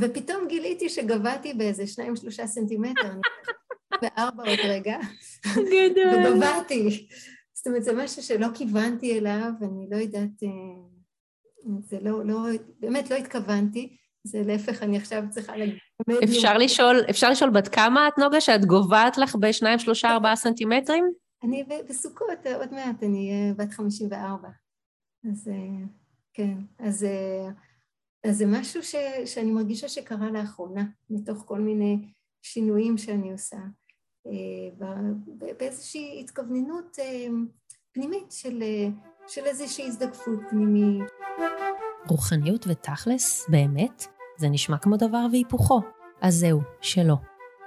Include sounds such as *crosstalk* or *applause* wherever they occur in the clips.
ופתאום גיליתי שגבהתי באיזה שניים, שלושה סנטימטר, וארבע *laughs* עוד רגע. גדול. וגבהתי. זאת אומרת, זה משהו שלא כיוונתי אליו, אני לא יודעת, אה, זה לא, לא, באמת לא התכוונתי, זה להפך, אני עכשיו צריכה להגיד... אפשר לשאול, אפשר לשאול בת כמה את נוגה, שאת גובהת לך בשניים, שלושה, ארבעה סנטימטרים? אני בסוכות, עוד מעט, אני אהיה בת 54. אז אה, כן, אז, אה, אז זה משהו ש, שאני מרגישה שקרה לאחרונה, מתוך כל מיני שינויים שאני עושה, אה, באיזושהי התכווננות פנימית של, של איזושהי הזדקפות פנימית. רוחניות ותכלס, באמת? זה נשמע כמו דבר והיפוכו. אז זהו, שלא.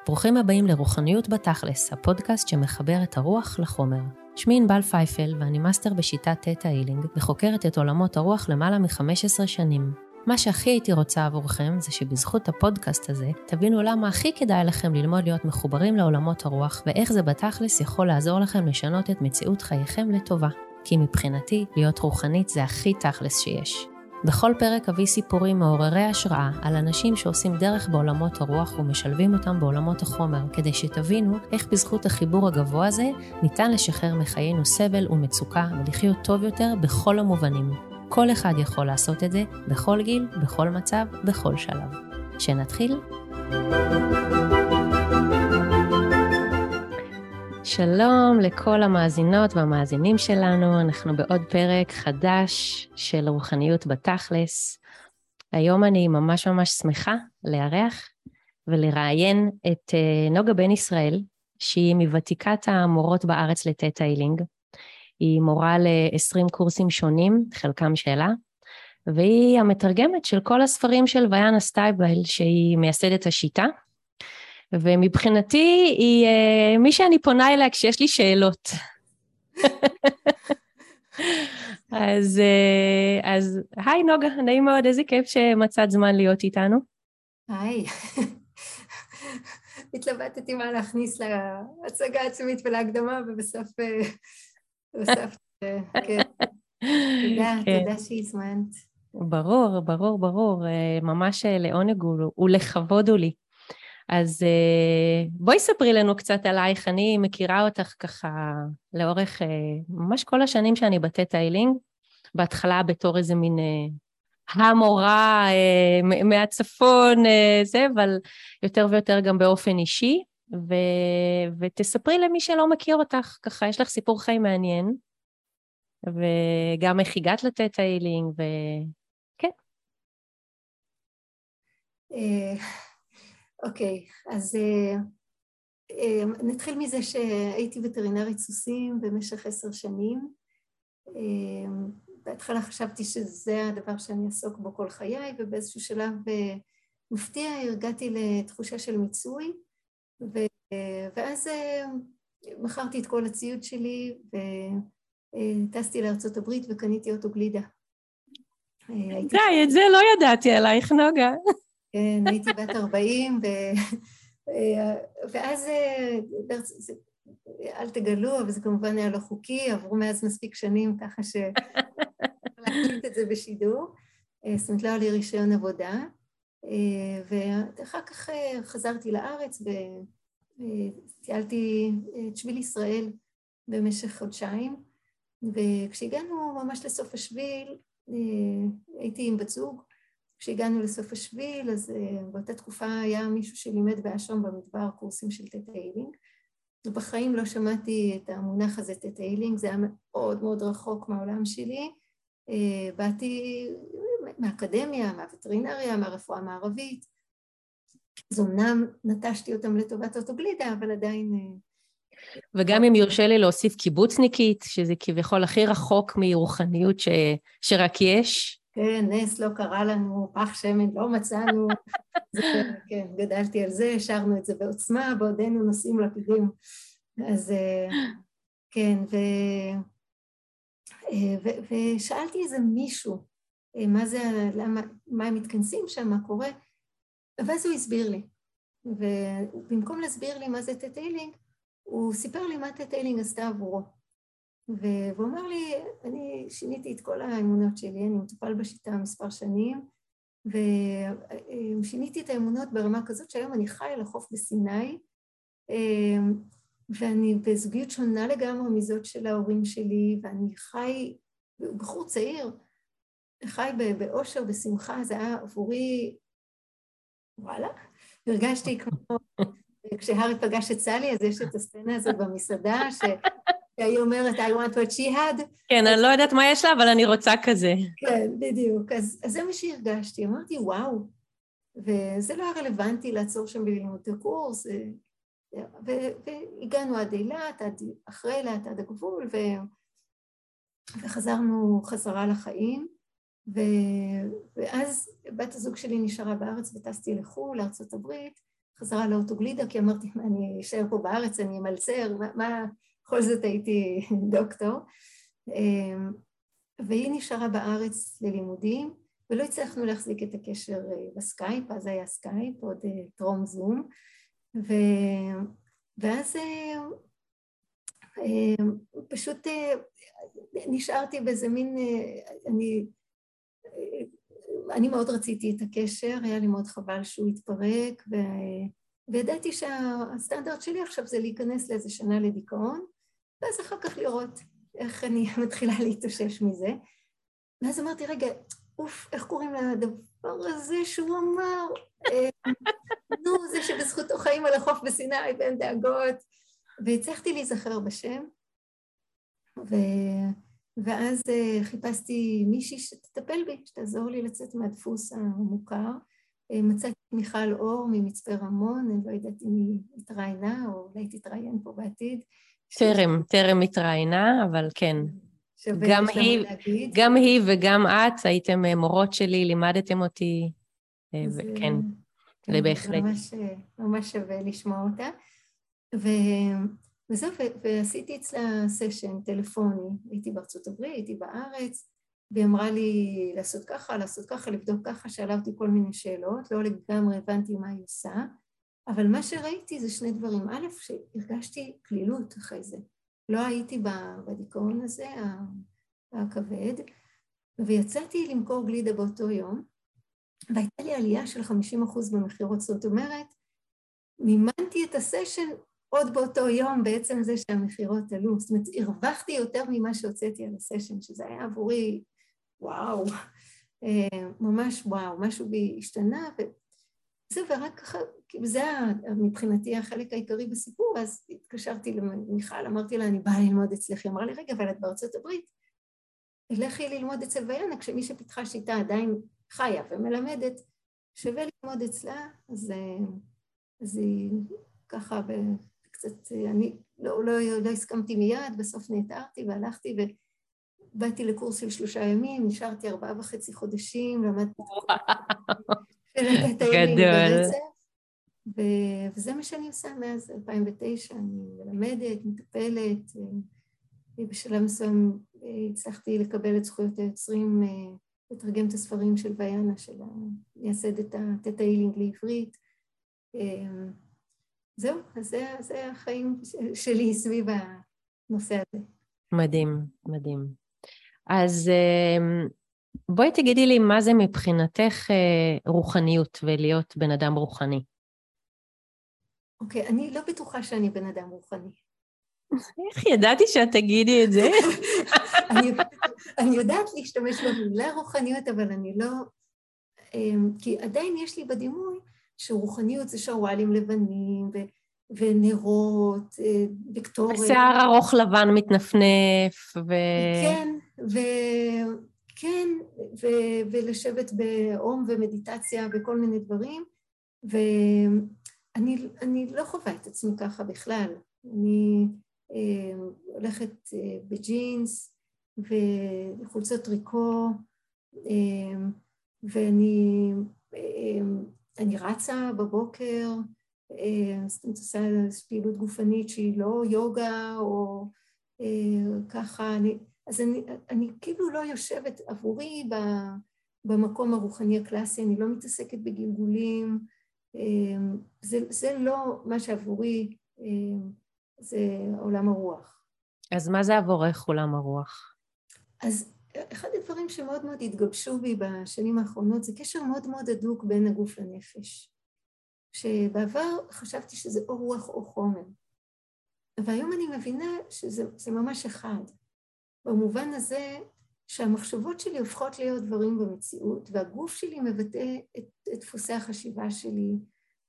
ברוכים הבאים לרוחניות בתכלס, הפודקאסט שמחבר את הרוח לחומר. שמי ענבל פייפל ואני מאסטר בשיטת Theta Healing וחוקרת את עולמות הרוח למעלה מ-15 שנים. מה שהכי הייתי רוצה עבורכם זה שבזכות הפודקאסט הזה תבינו למה הכי כדאי לכם ללמוד להיות מחוברים לעולמות הרוח ואיך זה בתכלס יכול לעזור לכם לשנות את מציאות חייכם לטובה. כי מבחינתי, להיות רוחנית זה הכי תכלס שיש. בכל פרק אביא סיפורים מעוררי השראה על אנשים שעושים דרך בעולמות הרוח ומשלבים אותם בעולמות החומר, כדי שתבינו איך בזכות החיבור הגבוה הזה ניתן לשחרר מחיינו סבל ומצוקה ולחיות טוב יותר בכל המובנים. כל אחד יכול לעשות את זה, בכל גיל, בכל מצב, בכל שלב. שנתחיל? שלום לכל המאזינות והמאזינים שלנו, אנחנו בעוד פרק חדש של רוחניות בתכלס. היום אני ממש ממש שמחה לארח ולראיין את אה, נוגה בן ישראל, שהיא מוותיקת המורות בארץ ל Theta Healing. היא מורה ל-20 קורסים שונים, חלקם שלה, והיא המתרגמת של כל הספרים של ויאנה סטייבל, שהיא מייסדת השיטה, ומבחינתי היא אה, מי שאני פונה אליה כשיש לי שאלות. אז, אה, אז היי נוגה, נעים מאוד, איזה כיף שמצאת זמן להיות איתנו. היי. התלבטתי מה להכניס להצגה עצמית ולהקדמה, ובסוף... אה, כן. תודה, *laughs* כן. תודה שהזמנת. ברור, ברור, ברור. ממש לעונג ולכבוד הוא לי. אז אה, בואי ספרי לנו קצת עלייך, אני מכירה אותך ככה לאורך אה, ממש כל השנים שאני בתטא איילינג, בהתחלה בתור איזה מין אה, המורה מהצפון, זה, אבל יותר ויותר גם באופן אישי, ו... ותספרי למי שלא מכיר אותך, ככה יש לך סיפור חיים מעניין, וגם איך הגעת לתטא איילינג, וכן. אוקיי, אז אה, אה, נתחיל מזה שהייתי וטרינרית סוסים במשך עשר שנים. אה, בהתחלה חשבתי שזה הדבר שאני אעסוק בו כל חיי, ובאיזשהו שלב מפתיע הגעתי לתחושה של מיצוי, ואז מכרתי את כל הציוד שלי וטסתי לארצות הברית וקניתי אוטו גלידה. די, את זה לא ידעתי עלייך, נוגה. כן, *laughs* הייתי בת 40, ו... ואז, אל תגלו, אבל זה כמובן היה לא חוקי, עברו מאז מספיק שנים ככה ש... *laughs* להקליט את זה בשידור. זאת אומרת, לא היה לי רישיון עבודה. ואחר כך חזרתי לארץ וטיילתי את שביל ישראל במשך חודשיים, וכשהגענו ממש לסוף השביל, הייתי עם בת זוג, כשהגענו לסוף השביל, אז באותה תקופה היה מישהו שלימד באשרם במדבר קורסים של Theta Healing, ובחיים לא שמעתי את המונח הזה Theta Healing, זה היה מאוד מאוד רחוק מהעולם שלי. אה, באתי מהאקדמיה, מהווטרינריה, מהרפואה המערבית. אז אמנם נטשתי אותם לטובת אוטוגלידה, אבל עדיין... אה, וגם אם יורשה לי להוסיף קיבוצניקית, שזה כביכול הכי רחוק מרוחניות ש... שרק יש, כן, נס לא קרה לנו, פח שמן לא מצאנו. *laughs* זה, כן, גדלתי על זה, השארנו את זה בעוצמה, בעודנו נושאים לפידים. אז כן, ו... ו... ושאלתי איזה מישהו, מה זה, למה, מה הם מתכנסים שם, מה קורה, ואז הוא הסביר לי. ובמקום להסביר לי מה זה Theta Healing, הוא סיפר לי מה Theta Healing עשתה עבורו. והוא אמר לי, אני שיניתי את כל האמונות שלי, אני מטופל בשיטה מספר שנים, ושיניתי את האמונות ברמה כזאת שהיום אני חי על החוף בסיני, ואני בזוגיות שונה לגמרי מזאת של ההורים שלי, ואני חי, בחור צעיר, חי באושר, בשמחה, זה היה עבורי, וואלה, הרגשתי כמו, כשהארי פגש את סלי, אז יש את הסצנה הזאת במסעדה, שהיא אומרת, I want what she had. כן, אני לא יודעת מה יש לה, אבל אני רוצה כזה. כן, בדיוק. אז, אז זה מה שהרגשתי. אמרתי, וואו. וזה לא היה רלוונטי לעצור שם בללמוד את הקורס. והגענו עד אילת, עד, אחרי אילת, עד הגבול, ו... וחזרנו חזרה לחיים. ו... ואז בת הזוג שלי נשארה בארץ וטסתי לחו"ל, לארצות הברית, חזרה לאוטוגלידה, כי אמרתי, מה, אני אשאר פה בארץ, אני אמלצר, מה, מה, בכל זאת הייתי *laughs* דוקטור. אמ, והיא נשארה בארץ ללימודים, ולא הצלחנו להחזיק את הקשר אה, בסקייפ, אז היה סקייפ, עוד אה, טרום זום, ו... ואז אה, פשוט נשארתי באיזה מין, אני, אני מאוד רציתי את הקשר, היה לי מאוד חבל שהוא יתפרק, ו... וידעתי שהסטנדרט שלי עכשיו זה להיכנס לאיזה שנה לדיכאון, ואז אחר כך לראות איך אני *laughs* מתחילה להתאושש מזה. ואז אמרתי, רגע, אוף, איך קוראים לדבר הזה שהוא אמר? אה, *laughs* נו, זה שבזכותו חיים על החוף בסיני ואין דאגות. והצלחתי להיזכר בשם, ו... ואז uh, חיפשתי מישהי שתטפל בי, שתעזור לי לצאת מהדפוס המוכר. Uh, מצאתי מיכל אור ממצפה רמון, אני לא יודעת אם היא התראיינה או אולי תתראיין פה בעתיד. טרם, טרם התראיינה, אבל כן. גם היא, גם היא וגם את הייתם אה, מורות שלי, לימדתם אותי, אה, וכן, זה בהחלט. ממש, ממש שווה לשמוע אותה. ו... וזהו, ועשיתי אצלה סשן טלפוני, הייתי בארצות הברית, הייתי בארץ, והיא אמרה לי לעשות ככה, לעשות ככה, לבדוק ככה, שאלה אותי כל מיני שאלות, לא לגמרי הבנתי מה היא עושה, אבל מה שראיתי זה שני דברים. א', שהרגשתי כלילות אחרי זה. לא הייתי בדיכאון הזה, הכבד, ויצאתי למכור גלידה באותו יום, והייתה לי עלייה של 50% במכירות. זאת אומרת, מימנתי את הסשן עוד באותו יום בעצם זה שהמכירות עלו. זאת אומרת, הרווחתי יותר ממה שהוצאתי על הסשן, שזה היה עבורי, וואו, אה, ממש וואו, משהו בי השתנה, זהו, ורק ככה, כאילו זה מבחינתי החלק העיקרי בסיפור, אז התקשרתי למיכל, אמרתי לה, אני באה ללמוד אצלך, היא אמרה לי, רגע, אבל את בארצות הברית, לכי ללמוד אצל ויאנה, כשמי שפיתחה שיטה עדיין חיה ומלמדת, שווה ללמוד אצלה, אז, אז היא ככה קצת, אני לא, לא, לא הסכמתי מיד, בסוף נעתרתי והלכתי ובאתי לקורס של שלושה ימים, נשארתי ארבעה וחצי חודשים, למדתי... גדול. וזה מה שאני עושה מאז 2009, אני מלמדת, מטפלת, בשלב מסוים אה, הצלחתי לקבל את זכויות היוצרים, אה, לתרגם את הספרים של ויאנה, של מייסדת התטא לעברית. אה, זהו, אז זה, זה החיים שלי סביב הנושא הזה. מדהים, מדהים. אז בואי תגידי לי מה זה מבחינתך אה, רוחניות ולהיות בן אדם רוחני. אוקיי, okay, אני לא בטוחה שאני בן אדם רוחני. איך ידעתי שאת תגידי את זה? *laughs* אני, אני יודעת להשתמש במילה רוחניות, אבל אני לא... אמ, כי עדיין יש לי בדימוי שרוחניות זה שרוואלים לבנים ו, ונרות. אה, שיער ארוך לבן מתנפנף ו... כן, ו... כן, ו- ולשבת באום ומדיטציה וכל מיני דברים, ואני לא חווה את עצמי ככה בכלל. אני אה, הולכת אה, בג'ינס וחולצות טריקו, אה, ואני אה, אני רצה בבוקר, אה, עושה פעילות גופנית שהיא לא יוגה או אה, ככה, אני... אז אני, אני כאילו לא יושבת עבורי במקום הרוחני הקלאסי, אני לא מתעסקת בגלגולים, אמ, זה, זה לא מה שעבורי, זה עולם הרוח. אז מה זה עבורך עולם הרוח? אז אחד הדברים שמאוד מאוד התגבשו בי בשנים האחרונות זה קשר מאוד מאוד הדוק בין הגוף לנפש. שבעבר חשבתי שזה או רוח או חומר. והיום אני מבינה שזה ממש אחד. במובן הזה שהמחשבות שלי הופכות להיות דברים במציאות, והגוף שלי מבטא את, את דפוסי החשיבה שלי,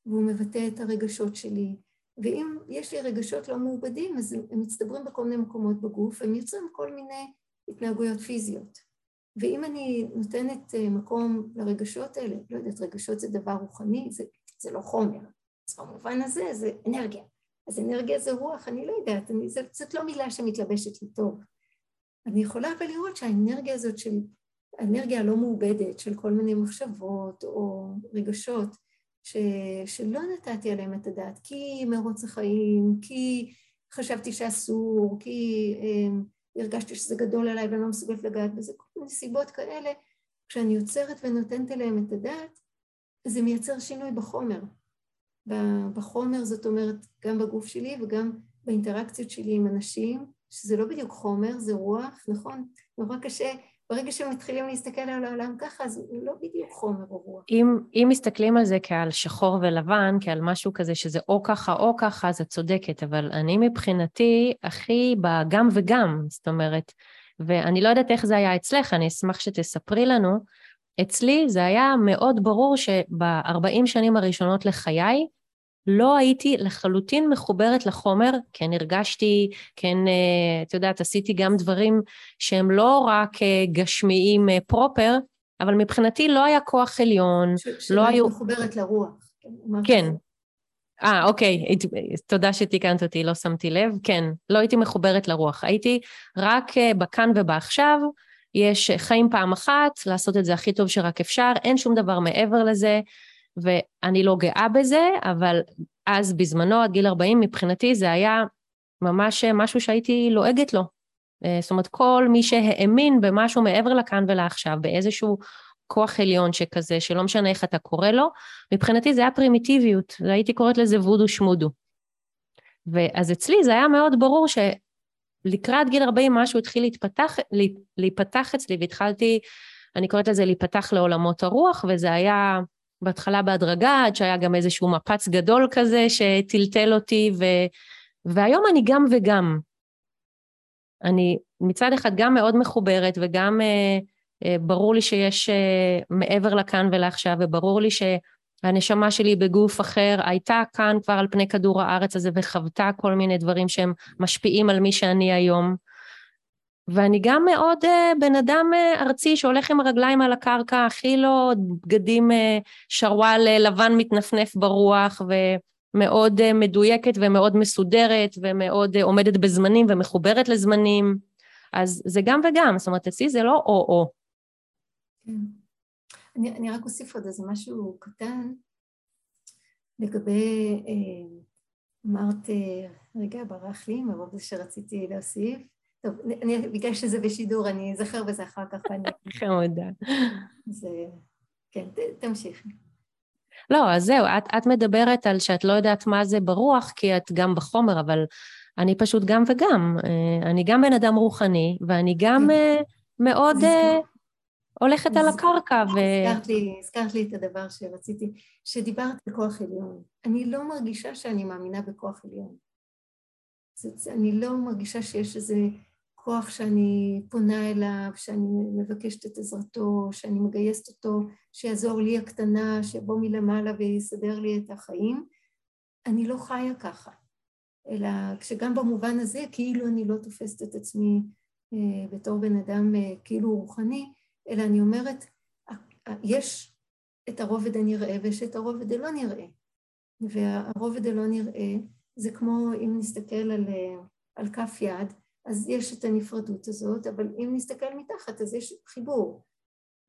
והוא מבטא את הרגשות שלי. ואם יש לי רגשות לא מעובדים, אז הם מצטברים בכל מיני מקומות בגוף, הם יוצרים כל מיני התנהגויות פיזיות. ואם אני נותנת אה, מקום לרגשות האלה, לא יודעת, רגשות זה דבר רוחני, זה, זה לא חומר. אז במובן הזה זה אנרגיה. אז אנרגיה זה רוח, אני לא יודעת, אני, זאת לא מילה שמתלבשת לי טוב. אני יכולה אבל לראות שהאנרגיה הזאת של, האנרגיה הלא מעובדת של כל מיני מחשבות או רגשות, ש, שלא נתתי עליהם את הדעת, כי מרוץ החיים, כי חשבתי שאסור, כי אה, הרגשתי שזה גדול עליי ואני לא מסוגלת לגעת בזה, כל מיני סיבות כאלה, כשאני יוצרת ונותנת עליהם את הדעת, זה מייצר שינוי בחומר. בחומר, זאת אומרת, גם בגוף שלי וגם באינטראקציות שלי עם אנשים, שזה לא בדיוק חומר, זה רוח, נכון? נורא קשה, ברגע שמתחילים להסתכל על העולם ככה, אז הוא לא בדיוק חומר או רוח. אם, אם מסתכלים על זה כעל שחור ולבן, כעל משהו כזה שזה או ככה או ככה, אז את צודקת, אבל אני מבחינתי הכי בגם וגם, זאת אומרת, ואני לא יודעת איך זה היה אצלך, אני אשמח שתספרי לנו. אצלי זה היה מאוד ברור שב-40 שנים הראשונות לחיי, לא הייתי לחלוטין מחוברת לחומר, כן הרגשתי, כן, אה, את יודעת, עשיתי גם דברים שהם לא רק אה, גשמיים אה, פרופר, אבל מבחינתי לא היה כוח עליון, ש- לא היו... מחוברת לרוח. כן. כן. אה, אוקיי, תודה שתיקנת אותי, לא שמתי לב. כן, לא הייתי מחוברת לרוח. הייתי רק בכאן ובעכשיו, יש חיים פעם אחת, לעשות את זה הכי טוב שרק אפשר, אין שום דבר מעבר לזה. ואני לא גאה בזה, אבל אז בזמנו, עד גיל 40, מבחינתי זה היה ממש משהו שהייתי לועגת לו. אה, זאת אומרת, כל מי שהאמין במשהו מעבר לכאן ולעכשיו, באיזשהו כוח עליון שכזה, שלא משנה איך אתה קורא לו, מבחינתי זה היה פרימיטיביות, הייתי קוראת לזה וודו שמודו. ואז אצלי זה היה מאוד ברור שלקראת גיל 40 משהו התחיל להתפתח, להיפתח אצלי, והתחלתי, אני קוראת לזה להיפתח לעולמות הרוח, וזה היה בהתחלה בהדרגה, עד שהיה גם איזשהו מפץ גדול כזה שטלטל אותי, ו... והיום אני גם וגם. אני מצד אחד גם מאוד מחוברת וגם אה, אה, ברור לי שיש אה, מעבר לכאן ולעכשיו, וברור לי שהנשמה שלי בגוף אחר הייתה כאן כבר על פני כדור הארץ הזה וחוותה כל מיני דברים שהם משפיעים על מי שאני היום. ואני גם מאוד uh, בן אדם uh, ארצי שהולך עם הרגליים על הקרקע, הכי לא בגדים uh, שרוואל uh, לבן מתנפנף ברוח, ומאוד uh, מדויקת ומאוד מסודרת, ומאוד uh, עומדת בזמנים ומחוברת לזמנים. אז זה גם וגם, זאת אומרת, אצלי זה לא או-או. כן. אני, אני רק אוסיף עוד איזה משהו קטן לגבי, אמרת, רגע, ברח לי מרוב זה שרציתי להוסיף. טוב, אני, בגלל שזה בשידור, אני אזכר בזה אחר כך. חמודה. *laughs* זה... כן, תמשיכי. לא, אז זהו, את, את מדברת על שאת לא יודעת מה זה ברוח, כי את גם בחומר, אבל אני פשוט גם וגם. אה, אני גם בן אדם רוחני, ואני גם כן. אה, מאוד אה, הולכת על הקרקע. ו... הזכרת לי, הזכרת לי את הדבר שרציתי, שדיברת בכוח עליון. אני לא מרגישה שאני מאמינה בכוח עליון. אני לא מרגישה שיש איזה כוח שאני פונה אליו, שאני מבקשת את עזרתו, שאני מגייסת אותו, שיעזור לי הקטנה, שיבוא מלמעלה ויסדר לי את החיים. אני לא חיה ככה, אלא כשגם במובן הזה כאילו אני לא תופסת את עצמי אה, בתור בן אדם אה, כאילו רוחני, אלא אני אומרת, יש את הרובד הנראה ויש את הרובד הלא נראה. והרובד הלא נראה זה כמו אם נסתכל על, על כף יד, אז יש את הנפרדות הזאת, אבל אם נסתכל מתחת אז יש חיבור.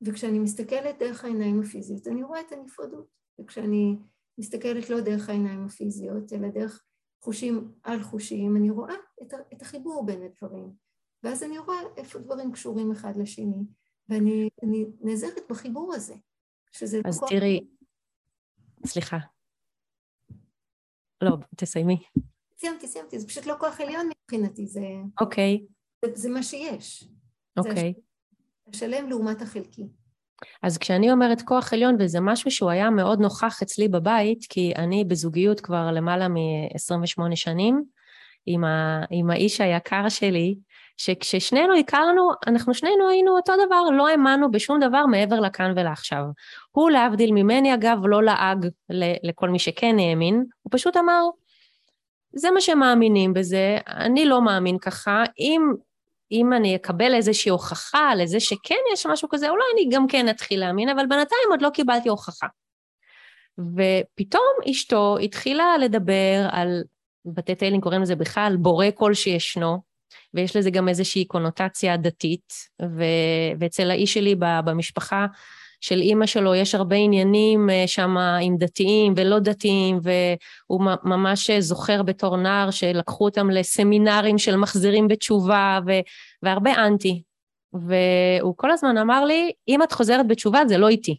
וכשאני מסתכלת דרך העיניים הפיזיות, אני רואה את הנפרדות. וכשאני מסתכלת לא דרך העיניים הפיזיות, אלא דרך חושים על חושים, אני רואה את, את החיבור בין הדברים. ואז אני רואה איפה דברים קשורים אחד לשני, ואני נעזרת בחיבור הזה, שזה... אז מקום... תראי, סליחה. לא, תסיימי. סיימתי, סיימתי, זה פשוט לא כוח עליון מבחינתי, זה... אוקיי. זה, זה מה שיש. אוקיי. השלם לעומת החלקי. אז כשאני אומרת כוח עליון, וזה משהו שהוא היה מאוד נוכח אצלי בבית, כי אני בזוגיות כבר למעלה מ-28 שנים, עם, ה, עם האיש היקר שלי, שכששנינו הכרנו, אנחנו שנינו היינו אותו דבר, לא האמנו בשום דבר מעבר לכאן ולעכשיו. הוא להבדיל ממני אגב לא לעג לכל מי שכן האמין, הוא פשוט אמר, זה מה שמאמינים בזה, אני לא מאמין ככה, אם, אם אני אקבל איזושהי הוכחה לזה שכן יש משהו כזה, אולי אני גם כן אתחיל להאמין, אבל בינתיים עוד לא קיבלתי הוכחה. ופתאום אשתו התחילה לדבר על, ב Theta Healing קוראים לזה בכלל, בורא כל שישנו, ויש לזה גם איזושהי קונוטציה דתית, ו... ואצל האיש שלי במשפחה של אימא שלו יש הרבה עניינים אה, שם עם דתיים ולא דתיים, והוא ממש זוכר בתור נער שלקחו אותם לסמינרים של מחזירים בתשובה, ו... והרבה אנטי. והוא כל הזמן אמר לי, אם את חוזרת בתשובה זה לא איתי.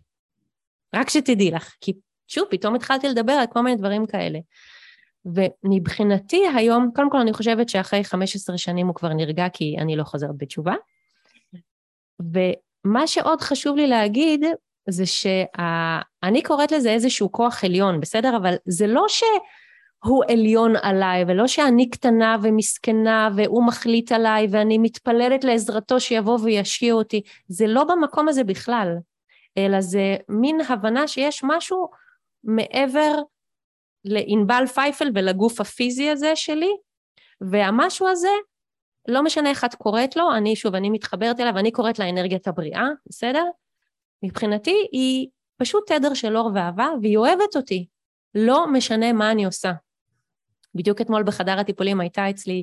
רק שתדעי לך, כי שוב, פתאום התחלתי לדבר על כל מיני דברים כאלה. ומבחינתי היום, קודם כל אני חושבת שאחרי 15 שנים הוא כבר נרגע כי אני לא חוזרת בתשובה. ומה שעוד חשוב לי להגיד זה שאני קוראת לזה איזשהו כוח עליון, בסדר? אבל זה לא שהוא עליון עליי, ולא שאני קטנה ומסכנה והוא מחליט עליי ואני מתפללת לעזרתו שיבוא וישקיע אותי. זה לא במקום הזה בכלל, אלא זה מין הבנה שיש משהו מעבר לענבל פייפל ולגוף הפיזי הזה שלי, והמשהו הזה, לא משנה איך את קוראת לו, אני שוב, אני מתחברת אליו, אני קוראת לאנרגיית הבריאה, בסדר? מבחינתי היא פשוט תדר של אור ואהבה, והיא אוהבת אותי, לא משנה מה אני עושה. בדיוק אתמול בחדר הטיפולים הייתה אצלי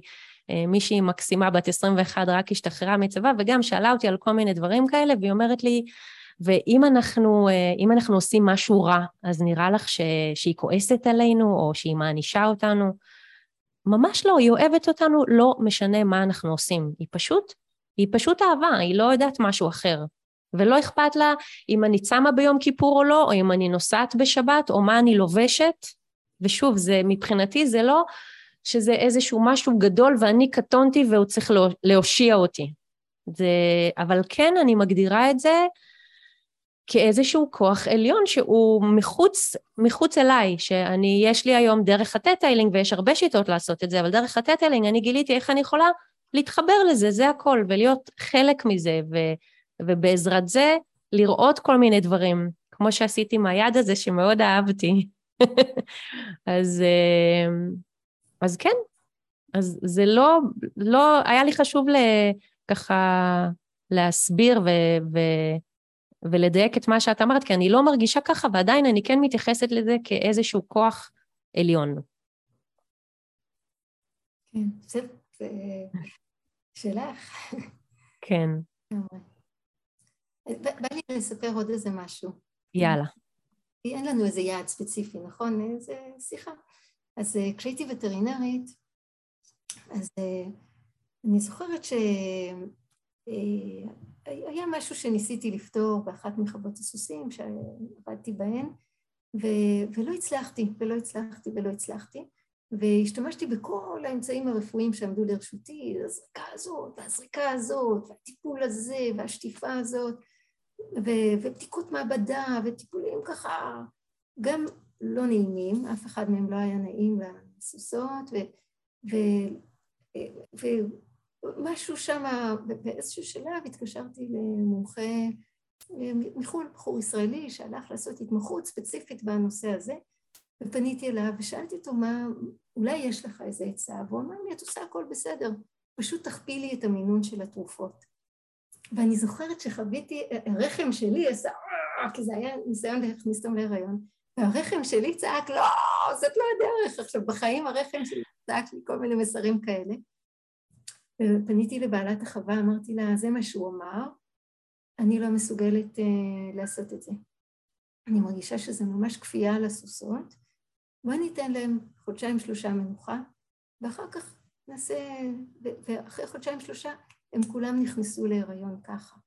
אה, מישהי מקסימה בת 21 רק השתחררה מצבא וגם שאלה אותי על כל מיני דברים כאלה והיא אומרת לי ואם אנחנו, אה, אנחנו עושים משהו רע, אז נראה לך ש, שהיא כועסת עלינו או שהיא מענישה אותנו? ממש לא, היא אוהבת אותנו, לא משנה מה אנחנו עושים. היא פשוט, היא פשוט אהבה, היא לא יודעת משהו אחר. ולא אכפת לה אם אני צמה ביום כיפור או לא, או אם אני נוסעת בשבת, או מה אני לובשת. ושוב, זה מבחינתי זה לא שזה איזשהו משהו גדול ואני קטונתי והוא צריך להושיע אותי. זה, אבל כן אני מגדירה את זה כאיזשהו כוח עליון שהוא מחוץ, מחוץ אליי, שאני, יש לי היום דרך הטטיילינג ויש הרבה שיטות לעשות את זה, אבל דרך הטטיילינג אני גיליתי איך אני יכולה להתחבר לזה, זה הכל, ולהיות חלק מזה, ו, ובעזרת זה לראות כל מיני דברים, כמו שעשיתי עם היד הזה שמאוד אהבתי. *laughs* אז, אה, אז כן, אז זה לא, לא, היה לי חשוב ככה להסביר ו, ו, ולדייק את מה שאת אמרת, כי אני לא מרגישה ככה, ועדיין אני כן מתייחסת לזה כאיזשהו כוח עליון. כן, זה שלך. כן. בא לי לספר עוד איזה משהו. יאללה. אין לנו איזה יעד ספציפי, נכון? איזה שיחה. אז אה, כשהייתי וטרינרית, אז אה, אני זוכרת ש... אה, היה משהו שניסיתי לפתור באחת מחוות הסוסים שעבדתי בהן, ו- ולא הצלחתי, ולא הצלחתי, ולא הצלחתי. והשתמשתי בכל האמצעים הרפואיים שעמדו לרשותי, הזריקה הזאת, והזריקה הזאת, והטיפול הזה, והשטיפה הזאת, ו- ובדיקות מעבדה, וטיפולים ככה, גם לא נעימים, אף אחד מהם לא היה נעים לסוסות, ו- ו- ו- משהו שם, באיזשהו שלב התקשרתי למומחה מחו"ל, בחור ישראלי שהלך לעשות התמחות ספציפית בנושא הזה, ופניתי אליו ושאלתי אותו מה, אולי יש לך איזה עצה, והוא אמר לי, את עושה הכל בסדר, פשוט תכפילי את המינון של התרופות. ואני זוכרת שחוויתי, הרחם שלי עשה, כי זה היה ניסיון להכניס אותם להיריון, והרחם שלי צעק, לא, זאת לא הדרך. עכשיו, בחיים הרחם שלי צעק לי כל מיני מסרים כאלה. ופניתי לבעלת החווה, אמרתי לה, זה מה שהוא אמר, אני לא מסוגלת uh, לעשות את זה. אני מרגישה שזה ממש כפייה על הסוסות, בואי ניתן להם חודשיים שלושה מנוחה, ואחר כך נעשה, ואחרי חודשיים שלושה הם כולם נכנסו להיריון ככה.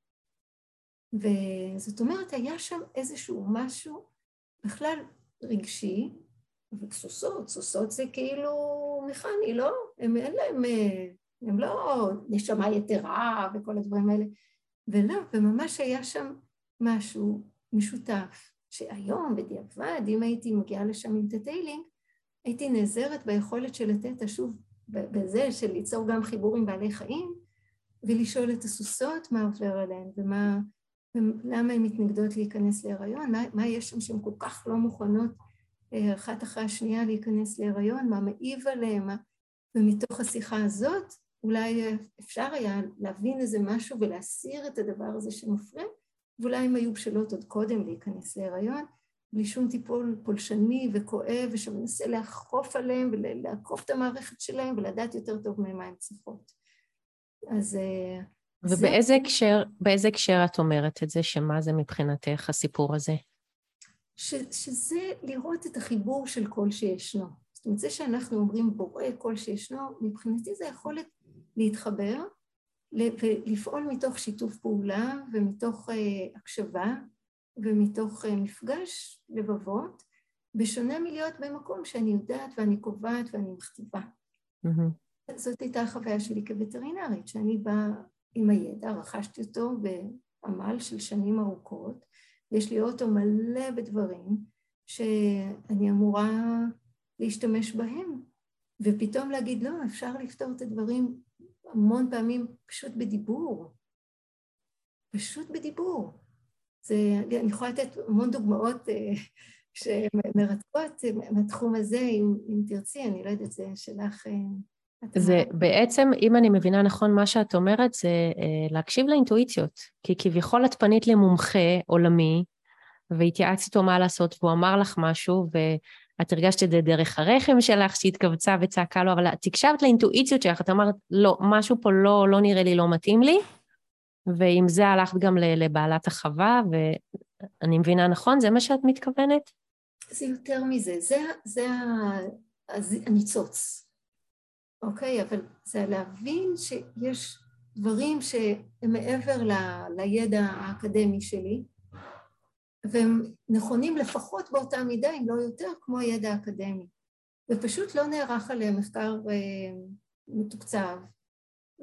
וזאת אומרת, היה שם איזשהו משהו בכלל רגשי, וסוסות, סוסות זה כאילו מכני, לא? הם אין להם אה, הם לא נשמה יתרה וכל הדברים האלה. ולא, וממש היה שם משהו משותף, שהיום בדיעבד, אם הייתי מגיעה לשם עם Theta Healing, הייתי נעזרת ביכולת של לתת שוב בזה של ליצור גם חיבור עם בעלי חיים, ולשאול את הסוסות מה עובר עליהן ומה, ולמה הן מתנגדות להיכנס להיריון, מה, מה יש שם שהן כל כך לא מוכנות אה, אחת אחרי השנייה להיכנס להיריון, מה מעיב עליהן, מה... ומתוך השיחה הזאת אולי אפשר היה להבין איזה משהו ולהסיר את הדבר הזה שמפריע, ואולי הן היו בשלות עוד קודם להיכנס להיריון, בלי שום טיפול פולשני וכואב ושמנסה לאכוף עליהם ולעקוף את המערכת שלהם ולדעת יותר טוב ממה הן צריכות. אז... אה, ובאיזה הקשר, באיזה הקשר את אומרת את זה? שמה זה מבחינתך הסיפור הזה? ש, שזה לראות את החיבור של כל שישנו. זאת אומרת, זה שאנחנו אומרים בורא כל שישנו, מבחינתי זה יכולת להתחבר ולפעול מתוך שיתוף פעולה ומתוך uh, הקשבה ומתוך uh, מפגש לבבות, בשונה מלהיות במקום שאני יודעת ואני קובעת ואני מכתיבה. Mm-hmm. זאת הייתה החוויה שלי כווטרינרית, שאני באה עם הידע, רכשתי אותו בעמל של שנים ארוכות, יש לי אוטו מלא בדברים שאני אמורה להשתמש בהם, ופתאום להגיד, לא, אפשר לפתור את הדברים המון פעמים פשוט בדיבור. פשוט בדיבור. זה, אני יכולה לתת המון דוגמאות אה, שמרתקות מהתחום הזה, אם, אם תרצי, אני לא יודעת, זה שלך... אה, זה בעצם, אם אני מבינה נכון מה שאת אומרת, זה אה, להקשיב לאינטואיציות. כי כביכול את פנית למומחה עולמי, והתייעצת איתו מה לעשות, והוא אמר לך משהו, ואת הרגשת את זה דרך הרחם שלך, שהתכווצה וצעקה לו, אבל את הקשבת לאינטואיציות שלך, את אמרת, לא, משהו פה לא, לא נראה לי, לא מתאים לי, ועם זה הלכת גם לבעלת החווה, ואני מבינה נכון? זה מה שאת מתכוונת? זה יותר מזה, זה, זה הניצוץ. אוקיי? אבל זה להבין שיש דברים שהם מעבר ל, לידע האקדמי שלי, והם נכונים לפחות באותה מידה, אם לא יותר, כמו הידע האקדמי. ופשוט לא נערך עליהם מחקר אה, מתוקצב,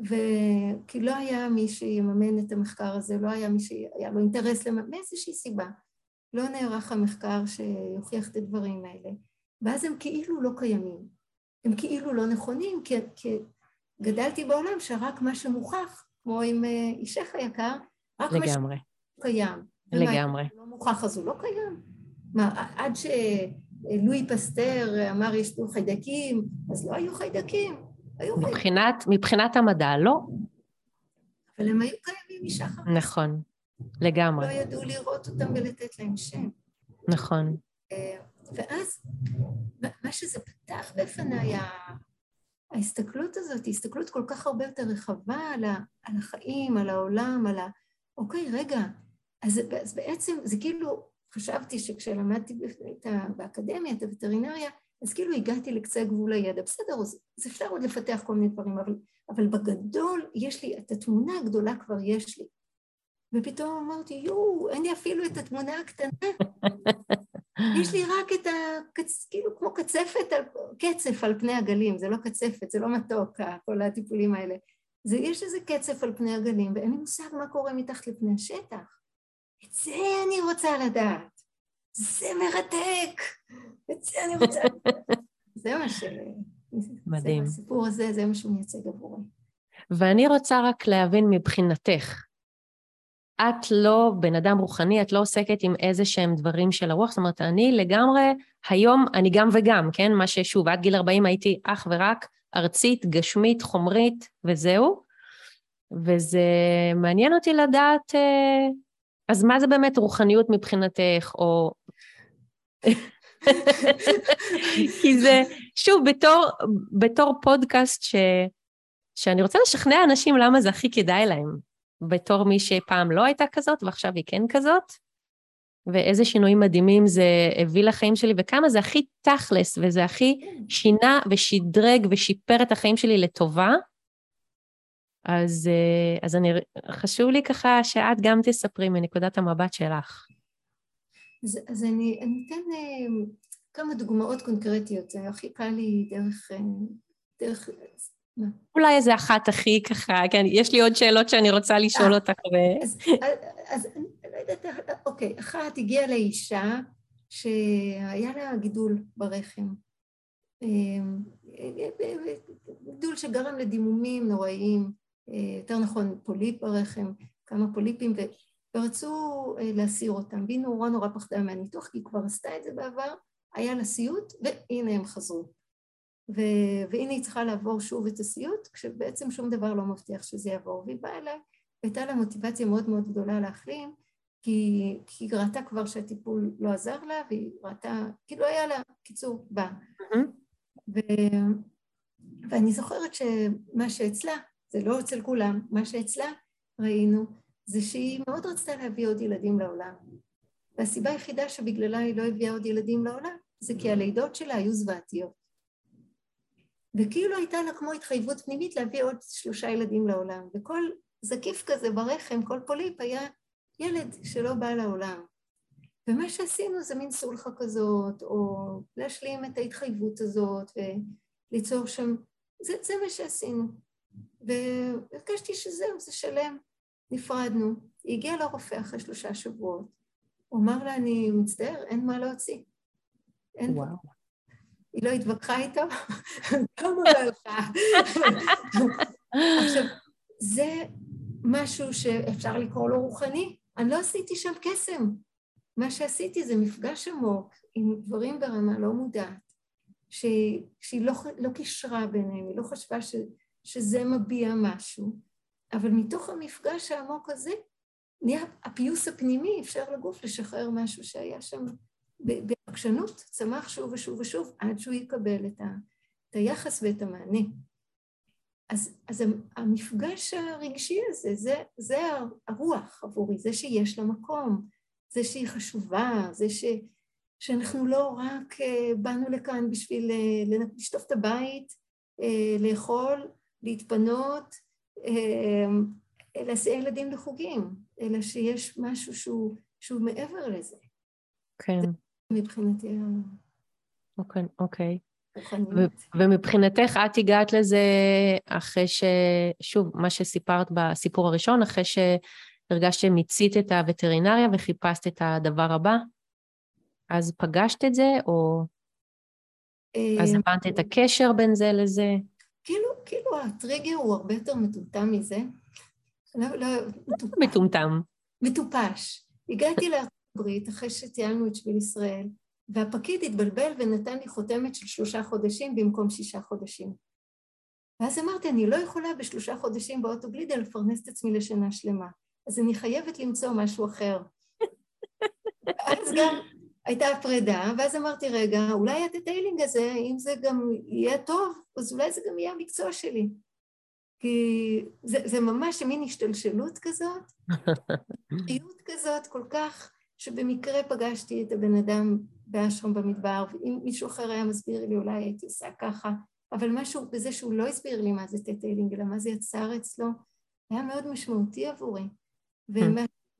וכי לא היה מי שיממן את המחקר הזה, לא היה מי שהיה לו אינטרס לממן, מאיזושהי סיבה. לא נערך המחקר שיוכיח את הדברים האלה, ואז הם כאילו לא קיימים. הם כאילו לא נכונים, כי, כי גדלתי בעולם שרק מה שמוכח, כמו עם אה, אישך היקר, רק לגמרי. מה שקיים. לגמרי. ומה, לא מוכח אז הוא לא קיים? מה, עד שלואי פסטר אמר יש לו חיידקים, אז לא היו חיידקים. היו מבחינת, חיידקים. מבחינת המדע, לא. אבל הם היו קיימים משחר. נכון, לגמרי. לא ידעו לראות אותם ולתת להם שם. נכון. אה, ואז מה שזה פתח בפניי, ההסתכלות הזאת היא הסתכלות כל כך הרבה יותר רחבה על, ה, על החיים, על העולם, על ה... אוקיי, רגע, אז, אז בעצם זה כאילו, חשבתי שכשלמדתי באקדמיה את הווטרינריה, אז כאילו הגעתי לקצה גבול הידע. בסדר, אז, אז אפשר עוד לפתח כל מיני דברים, אבל, אבל בגדול יש לי, את התמונה הגדולה כבר יש לי. ופתאום אמרתי, יואו, אין לי אפילו את התמונה הקטנה. *laughs* יש לי רק את ה... כאילו כמו קצפת, על, קצף על פני הגלים, זה לא קצפת, זה לא מתוק, כל הטיפולים האלה. זה, יש איזה קצף על פני הגלים, ואין לי מושג מה קורה מתחת לפני השטח. את זה אני רוצה לדעת. זה מרתק! את זה אני רוצה לדעת. *laughs* זה מה ש... מדהים. זה, הסיפור הזה, זה מה שהוא מייצג עבורי. ואני רוצה רק להבין מבחינתך, את לא בן אדם רוחני, את לא עוסקת עם איזה שהם דברים של הרוח, זאת אומרת, אני לגמרי, היום אני גם וגם, כן? מה ששוב, עד גיל 40 הייתי אך ורק ארצית, גשמית, חומרית, וזהו. וזה מעניין אותי לדעת, אה, אז מה זה באמת רוחניות מבחינתך, או... *laughs* כי זה, שוב, בתור, בתור פודקאסט ש, שאני רוצה לשכנע אנשים למה זה הכי כדאי להם. בתור מי שפעם לא הייתה כזאת ועכשיו היא כן כזאת, ואיזה שינויים מדהימים זה הביא לחיים שלי, וכמה זה הכי תכלס, וזה הכי שינה ושדרג ושיפר את החיים שלי לטובה. אז, אה, אז אני, חשוב לי ככה שאת גם תספרי מנקודת המבט שלך. אז, אז אני, אני אתן uh, כמה דוגמאות קונקרטיות, זה הכי קל לי דרך, uh, דרך אולי איזה אחת הכי ככה, כן, יש לי עוד שאלות שאני רוצה לשאול אותך. אז, אז אני לא יודעת, אוקיי, אחת הגיעה לאישה שהיה לה גידול ברחם. גידול שגרם לדימומים נוראיים, יותר נכון פוליפ ברחם, כמה פוליפים, ורצו להסיר אותם, והיא נורא נורא פחדה מהניתוח, כי היא כבר עשתה את זה בעבר, היה לה סיוט, והנה הם חזרו. ו- והנה היא צריכה לעבור שוב את הסיוט, כשבעצם שום דבר לא מבטיח שזה יעבור. והיא באה אליי, והייתה לה מוטיבציה מאוד מאוד גדולה להחלים, כי, כי היא ראתה כבר שהטיפול לא עזר לה, והיא ראתה, כאילו היה לה, קיצור, בא. Mm-hmm. ו- ואני זוכרת שמה שאצלה, זה לא אצל כולם, מה שאצלה ראינו, זה שהיא מאוד רצתה להביא עוד ילדים לעולם. והסיבה היחידה שבגללה היא לא הביאה עוד ילדים לעולם, זה כי הלידות שלה היו זוועתיות. וכאילו הייתה לה כמו התחייבות פנימית להביא עוד שלושה ילדים לעולם. וכל זקיף כזה ברחם, כל פוליפ היה ילד שלא בא לעולם. ומה שעשינו זה מין סולחה כזאת, או להשלים את ההתחייבות הזאת, וליצור שם, זה, זה מה שעשינו. והרגשתי שזהו, זה שלם. נפרדנו. היא הגיעה לרופא אחרי שלושה שבועות. הוא אמר לה, אני מצטער, אין מה להוציא. אין... וואו. היא לא התווכחה איתו, גם הוא לא הלכה. *laughs* עכשיו, זה משהו שאפשר לקרוא לו רוחני. אני לא עשיתי שם קסם. מה שעשיתי זה מפגש עמוק עם דברים ברמה לא מודעת, ש... שהיא לא, לא קישרה ביניהם, היא לא חשבה ש... שזה מביע משהו, אבל מתוך המפגש העמוק הזה נהיה הפיוס הפנימי, אפשר לגוף לשחרר משהו שהיה שם בעקשנות, צמח שוב ושוב ושוב, עד שהוא יקבל את, ה, את היחס ואת המענה. אז, אז המפגש הרגשי הזה, זה, זה הרוח עבורי, זה שיש לה מקום, זה שהיא חשובה, זה ש, שאנחנו לא רק אה, באנו לכאן בשביל אה, לשטוף את הבית, אה, לאכול, להתפנות, להסיע ילדים לחוגים, אלא שיש משהו שהוא, שהוא מעבר לזה. כן. זה מבחינתי אוקיי, אוקיי. ומבחינתך את הגעת לזה אחרי ש... שוב, מה שסיפרת בסיפור הראשון, אחרי שהרגשת שמיצית את הווטרינריה וחיפשת את הדבר הבא? אז פגשת את זה, או... אז אה, הבנת את הקשר בין זה לזה? כאילו, כאילו הטריגר הוא הרבה יותר מטומטם מזה. לא, לא, מטומטם. מטופש. הגעתי לארצות הברית אחרי שטיילנו את שביל ישראל, והפקיד התבלבל ונתן לי חותמת של שלושה חודשים במקום שישה חודשים. ואז אמרתי, אני לא יכולה בשלושה חודשים באוטוגלידה לפרנס את עצמי לשנה שלמה, אז אני חייבת למצוא משהו אחר. *laughs* אז גם הייתה הפרידה, ואז אמרתי, רגע, אולי ה Theta Healing הזה, אם זה גם יהיה טוב, אז אולי זה גם יהיה המקצוע שלי. כי זה, זה ממש מין השתלשלות כזאת, *laughs* חיות כזאת כל כך, שבמקרה פגשתי את הבן אדם באשרם במדבר, ואם מישהו אחר היה מסביר לי, אולי הייתי עושה ככה, אבל משהו בזה שהוא לא הסביר לי מה זה Theta Healing, אלא מה זה יצר אצלו, היה מאוד משמעותי עבורי.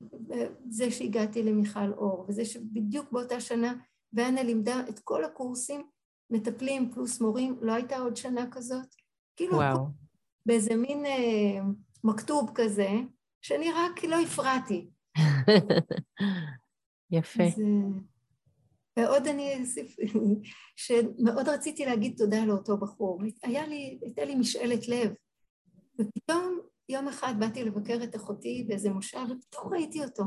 וזה שהגעתי למיכל אור, וזה שבדיוק באותה שנה ואנה לימדה את כל הקורסים, מטפלים פלוס מורים, לא הייתה עוד שנה כזאת. כאילו, וואו. באיזה מין אה, מכתוב כזה, שאני רק לא הפרעתי. *laughs* יפה. אז, ועוד אני אוסיף, *laughs* שמאוד רציתי להגיד תודה לאותו בחור. היה לי, הייתה לי משאלת לב, ופתאום יום אחד באתי לבקר את אחותי באיזה מושב, ופתאום ראיתי אותו.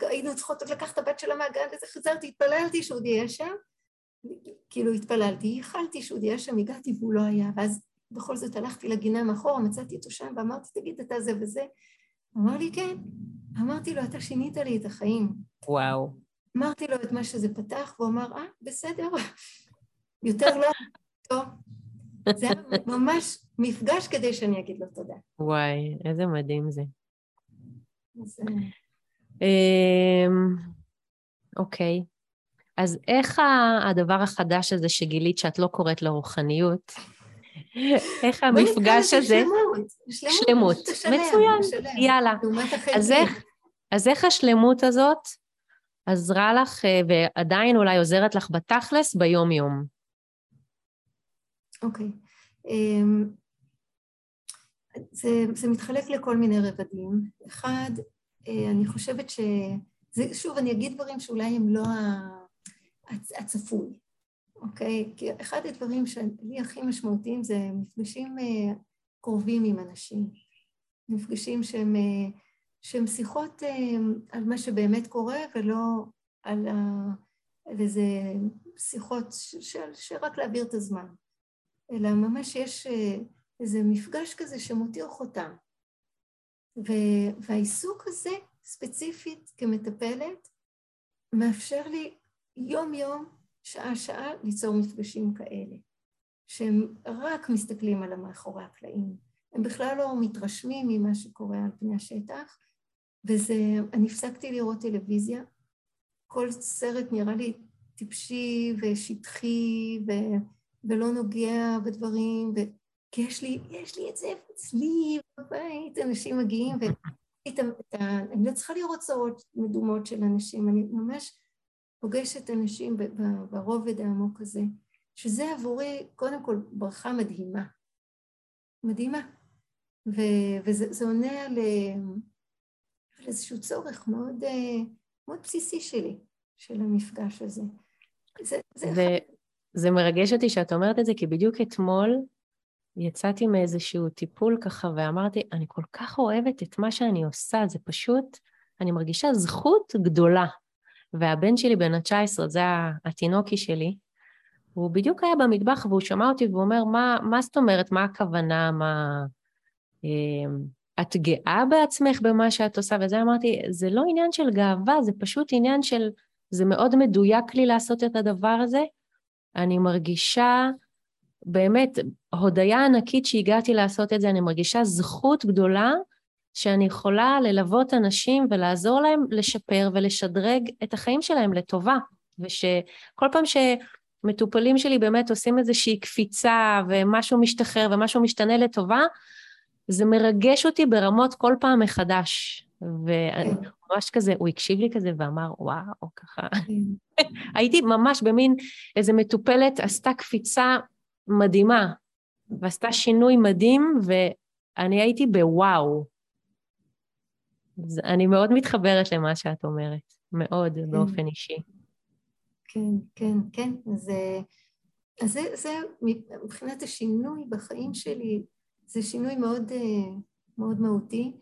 היינו צריכות לקחת את הבת שלה מהגן, וזה חזרתי, התפללתי שהוא יהיה שם. כאילו התפללתי, ייחלתי שהוא יהיה שם, הגעתי והוא לא היה, ואז בכל זאת הלכתי לגינה מאחורה, מצאתי אותו שם ואמרתי, תגיד, אתה זה וזה? אמר לי, כן. אמרתי לו, אתה שינית לי את החיים. וואו. אמרתי לו את מה שזה פתח, והוא אמר, אה, בסדר, יותר לא, *laughs* טוב. זה היה ממש מפגש כדי שאני אגיד לו תודה. וואי, איזה מדהים זה. זה... אמ, אוקיי. אז איך הדבר החדש הזה שגילית שאת לא קוראת לו רוחניות, איך המפגש הזה... שלמות. שלמות. מצוין, יאללה. אז איך, אז איך השלמות הזאת עזרה לך אה, ועדיין אולי עוזרת לך בתכלס ביום-יום? אוקיי. אמ, זה, זה מתחלק לכל מיני רבדים. אחד, אה, אני חושבת ש... זה, שוב, אני אגיד דברים שאולי הם לא הצפוי, אוקיי? כי אחד הדברים שלי הכי משמעותיים זה מפגשים אה, קרובים עם אנשים. מפגשים שהם, אה, שהם שיחות על מה שבאמת קורה ולא על, ה, על איזה שיחות ש, שרק להעביר את הזמן. אלא ממש יש איזה מפגש כזה שמותיר חותם. והעיסוק הזה, ספציפית כמטפלת, מאפשר לי יום-יום, שעה-שעה, ליצור מפגשים כאלה, שהם רק מסתכלים על המאחורי הקלעים. הם בכלל לא מתרשמים ממה שקורה על פני השטח, וזה, אני הפסקתי לראות טלוויזיה, כל סרט נראה לי טיפשי ושטחי ו, ולא נוגע בדברים, ו, כי יש לי, יש לי את זה אצלי בבית, אנשים מגיעים, ואני לא צריכה לראות צרות מדומות של אנשים, אני ממש פוגשת אנשים ברובד העמוק הזה, שזה עבורי קודם כל ברכה מדהימה, מדהימה, ו, וזה עונה על, על איזשהו צורך מאוד, מאוד בסיסי שלי, של המפגש הזה. זה, זה, זה, זה מרגש אותי שאת אומרת את זה, כי בדיוק אתמול יצאתי מאיזשהו טיפול ככה ואמרתי, אני כל כך אוהבת את מה שאני עושה, זה פשוט, אני מרגישה זכות גדולה. והבן שלי בן ה-19, זה התינוקי שלי, הוא בדיוק היה במטבח והוא שמע אותי והוא אומר, מה, מה זאת אומרת, מה הכוונה, מה... אמ, את גאה בעצמך במה שאת עושה? וזה אמרתי, זה לא עניין של גאווה, זה פשוט עניין של, זה מאוד מדויק לי לעשות את הדבר הזה. אני מרגישה באמת הודיה ענקית שהגעתי לעשות את זה, אני מרגישה זכות גדולה שאני יכולה ללוות אנשים ולעזור להם לשפר ולשדרג את החיים שלהם לטובה, ושכל פעם שמטופלים שלי באמת עושים איזושהי קפיצה ומשהו משתחרר ומשהו משתנה לטובה, זה מרגש אותי ברמות כל פעם מחדש. ממש כזה, הוא הקשיב לי כזה ואמר, וואו, ככה. כן. *laughs* הייתי ממש במין, איזה מטופלת עשתה קפיצה מדהימה, ועשתה שינוי מדהים, ואני הייתי בוואו. אני מאוד מתחברת למה שאת אומרת, מאוד, כן. באופן אישי. כן, כן, כן. אז, אז זה, זה, מבחינת השינוי בחיים שלי, זה שינוי מאוד, מאוד מהותי.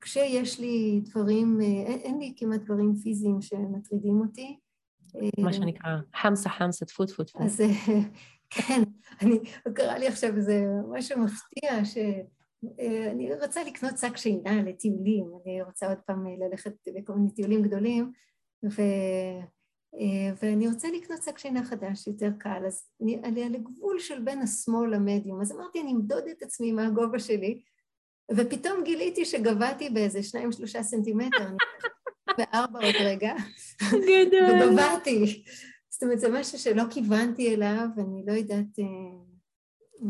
כשיש לי דברים, אין, אין לי כמעט דברים פיזיים שמטרידים אותי, מה אה, שנקרא חמסה חמסה, טפו טפו טפו. אז אה, *laughs* כן, אני, קרה לי עכשיו איזה משהו מפתיע, שאני אה, רוצה לקנות שק שינה לטיולים, אני רוצה עוד פעם ללכת בכל מיני טיולים גדולים, ו... ואני רוצה לקנות שק שינה חדש, יותר קל, אז אני עליה לגבול של בין השמאל למדיום, אז אמרתי, אני אמדוד את עצמי מהגובה שלי, ופתאום גיליתי שגבהתי באיזה שניים שלושה סנטימטר, אני *laughs* וארבע עוד רגע. גדול. וגברתי. זאת אומרת, זה משהו שלא כיוונתי אליו, אני לא יודעת, אה,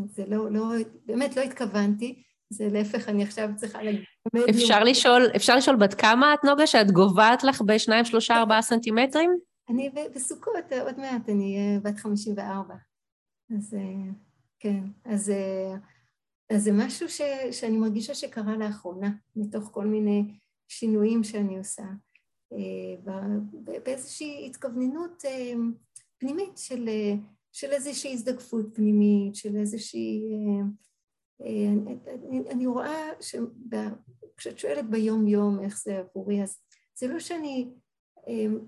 זה לא, לא, באמת לא התכוונתי, זה להפך, אני עכשיו צריכה להגיד... אפשר לשאול, אפשר לשאול בת כמה את נוגה, שאת גובעת לך בשניים, שלושה, ארבעה סנטימטרים? אני בסוכות, עוד מעט, אני אהיה בת חמישים וארבע. אז אה, כן, אז, אה, אז זה משהו ש, שאני מרגישה שקרה לאחרונה, מתוך כל מיני שינויים שאני עושה. אה, באיזושהי התכווננות אה, פנימית של, אה, של איזושהי הזדקפות פנימית, של איזושהי... אני, אני רואה שכשאת שואלת ביום-יום איך זה עבורי, אז זה לא שאני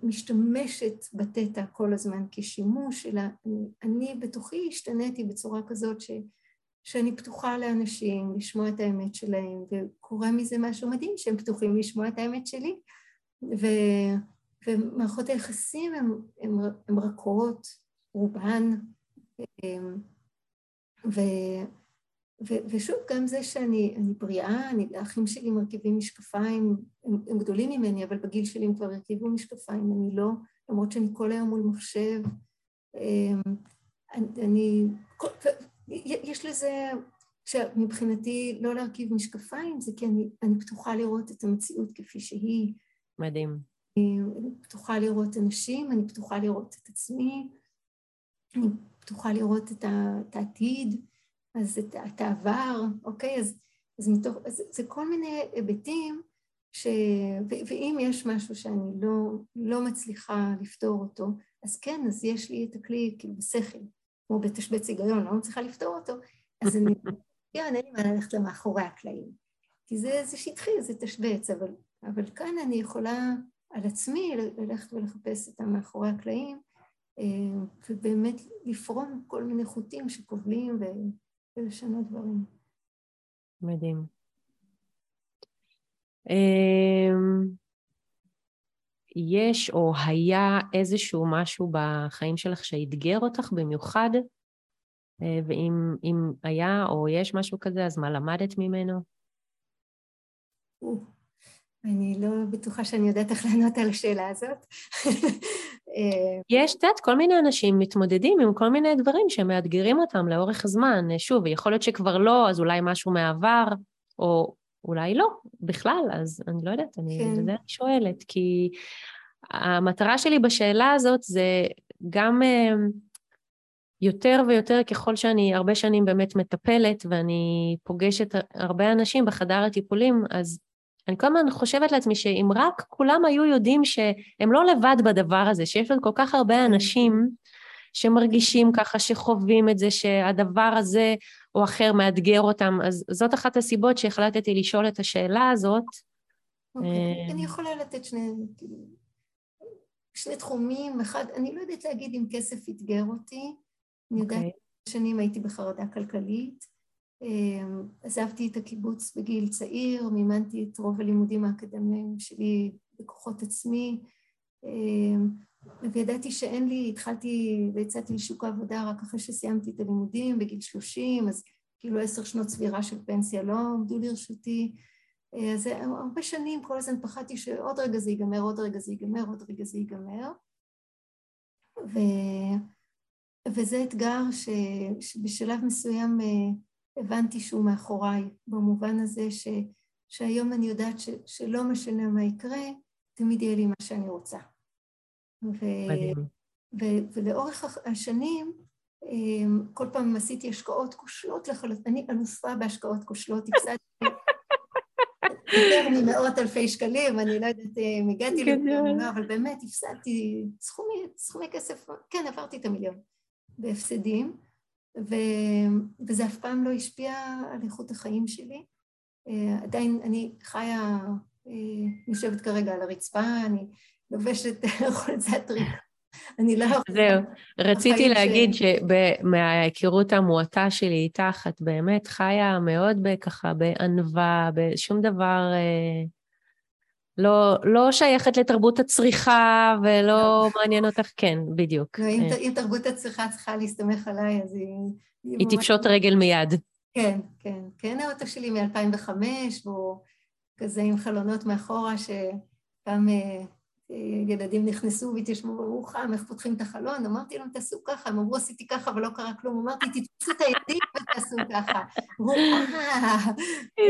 משתמשת בתטא כל הזמן כשימוש, אלא אני, אני בתוכי השתניתי בצורה כזאת ש, שאני פתוחה לאנשים, לשמוע את האמת שלהם, וקורה מזה משהו מדהים שהם פתוחים לשמוע את האמת שלי. ו, ומערכות היחסים הן רכות, רובן, אמ, ו, ו, ושוב, גם זה שאני בריאה, אני, האחים שלי מרכיבים משקפיים, הם, הם גדולים ממני, אבל בגיל שלי הם כבר הרכיבו משקפיים, אני לא, למרות שאני כל היום מול מחשב. אמ, אני, אני כל, יש לזה, מבחינתי לא להרכיב משקפיים, זה כי אני, אני פתוחה לראות את המציאות כפי שהיא, מדהים. אני פתוחה לראות אנשים, אני פתוחה לראות את עצמי, אני פתוחה לראות את, ה, את העתיד, אז את, את העבר, אוקיי? אז, אז מתוך, אז זה כל מיני היבטים, ש... ו, ואם יש משהו שאני לא, לא מצליחה לפתור אותו, אז כן, אז יש לי את הכלי, כאילו, בשכל, כמו בתשבץ היגיון, לא מצליחה לפתור אותו, אז אני, *laughs* כן, אין לי מה ללכת למאחורי הקלעים. כי זה, זה שטחי, זה תשבץ, אבל, אבל כאן אני יכולה על עצמי ללכת ולחפש את המאחורי הקלעים, אה, ובאמת לפרום כל מיני חוטים שכובלים ולשנות דברים. מדהים. אמ, יש או היה איזשהו משהו בחיים שלך שאתגר אותך במיוחד? אה, ואם היה או יש משהו כזה, אז מה למדת ממנו? אני לא בטוחה שאני יודעת איך לענות על השאלה הזאת. *laughs* אה, יש, את יודעת, כל מיני אנשים מתמודדים עם כל מיני דברים שמאתגרים אותם לאורך זמן. שוב, יכול להיות שכבר לא, אז אולי משהו מהעבר, או אולי לא, בכלל, אז אני לא יודעת, אני, כן. בזה אני שואלת, כי המטרה שלי בשאלה הזאת זה גם אה, יותר ויותר ככל שאני הרבה שנים באמת מטפלת ואני פוגשת הרבה אנשים בחדר הטיפולים, אז אני כל הזמן חושבת לעצמי שאם רק כולם היו יודעים שהם לא לבד בדבר הזה, שיש עוד כל כך הרבה כן. אנשים שמרגישים ככה, שחווים את זה, שהדבר הזה או אחר מאתגר אותם, אז זאת אחת הסיבות שהחלטתי לשאול את השאלה הזאת. אוקיי, אה, אני יכולה לתת שני, שני תחומים. אחד, אני לא יודעת להגיד אם כסף אתגר אותי. אני יודעת, אוקיי. שנים הייתי בחרדה כלכלית. אמ, עזבתי את הקיבוץ בגיל צעיר, מימנתי את רוב הלימודים האקדמיים שלי בכוחות עצמי, אמ, וידעתי שאין לי, התחלתי ויצאתי לשוק העבודה רק אחרי שסיימתי את הלימודים בגיל שלושים, אז כאילו עשר שנות צבירה של פנסיה לא עמדו לרשותי. אה, אז הרבה שנים כל הזמן פחדתי שעוד רגע זה ייגמר, עוד רגע זה ייגמר, עוד רגע זה ייגמר. ו... וזה אתגר ש... שבשלב מסוים אה, הבנתי שהוא מאחוריי, במובן הזה ש, שהיום אני יודעת ש, שלא משנה מה יקרה, תמיד יהיה לי מה שאני רוצה. ו, ו, ולאורך השנים, אמ, כל פעם עשיתי השקעות כושלות לחלוטין, אני אלופה בהשקעות כושלות, הפסדתי *laughs* יותר ממאות אלפי שקלים, אני לא יודעת אם הגעתי למיליון, לא, אבל באמת הפסדתי סכומי, סכומי כסף, כן, עברתי את המיליון בהפסדים. ו... וזה אף פעם לא השפיע על איכות החיים שלי. Uh, עדיין אני חיה, uh, יושבת כרגע על הרצפה, אני לובשת *laughs* חולצת ריק. אני לא... זהו, רציתי להגיד. שמההיכרות המועטה שלי איתך, את באמת חיה מאוד ככה בענווה, בשום דבר... Uh... לא, לא שייכת לתרבות הצריכה ולא לא. *laughs* מעניין אותך, כן, בדיוק. לא, אם, אה. אם תרבות הצריכה צריכה להסתמך עליי, אז היא... היא, תפשוט רגל מיד. כן, כן. כן, האוטו שלי מ-2005, והוא כזה עם חלונות מאחורה, אה, ילדים נכנסו והתיישבו ואמרו, חם, איך פותחים את החלון? אמרתי להם, תעשו ככה, הם אמרו, עשיתי ככה ולא קרה כלום. אמרתי, תתפסו את הילדים ותעשו ככה.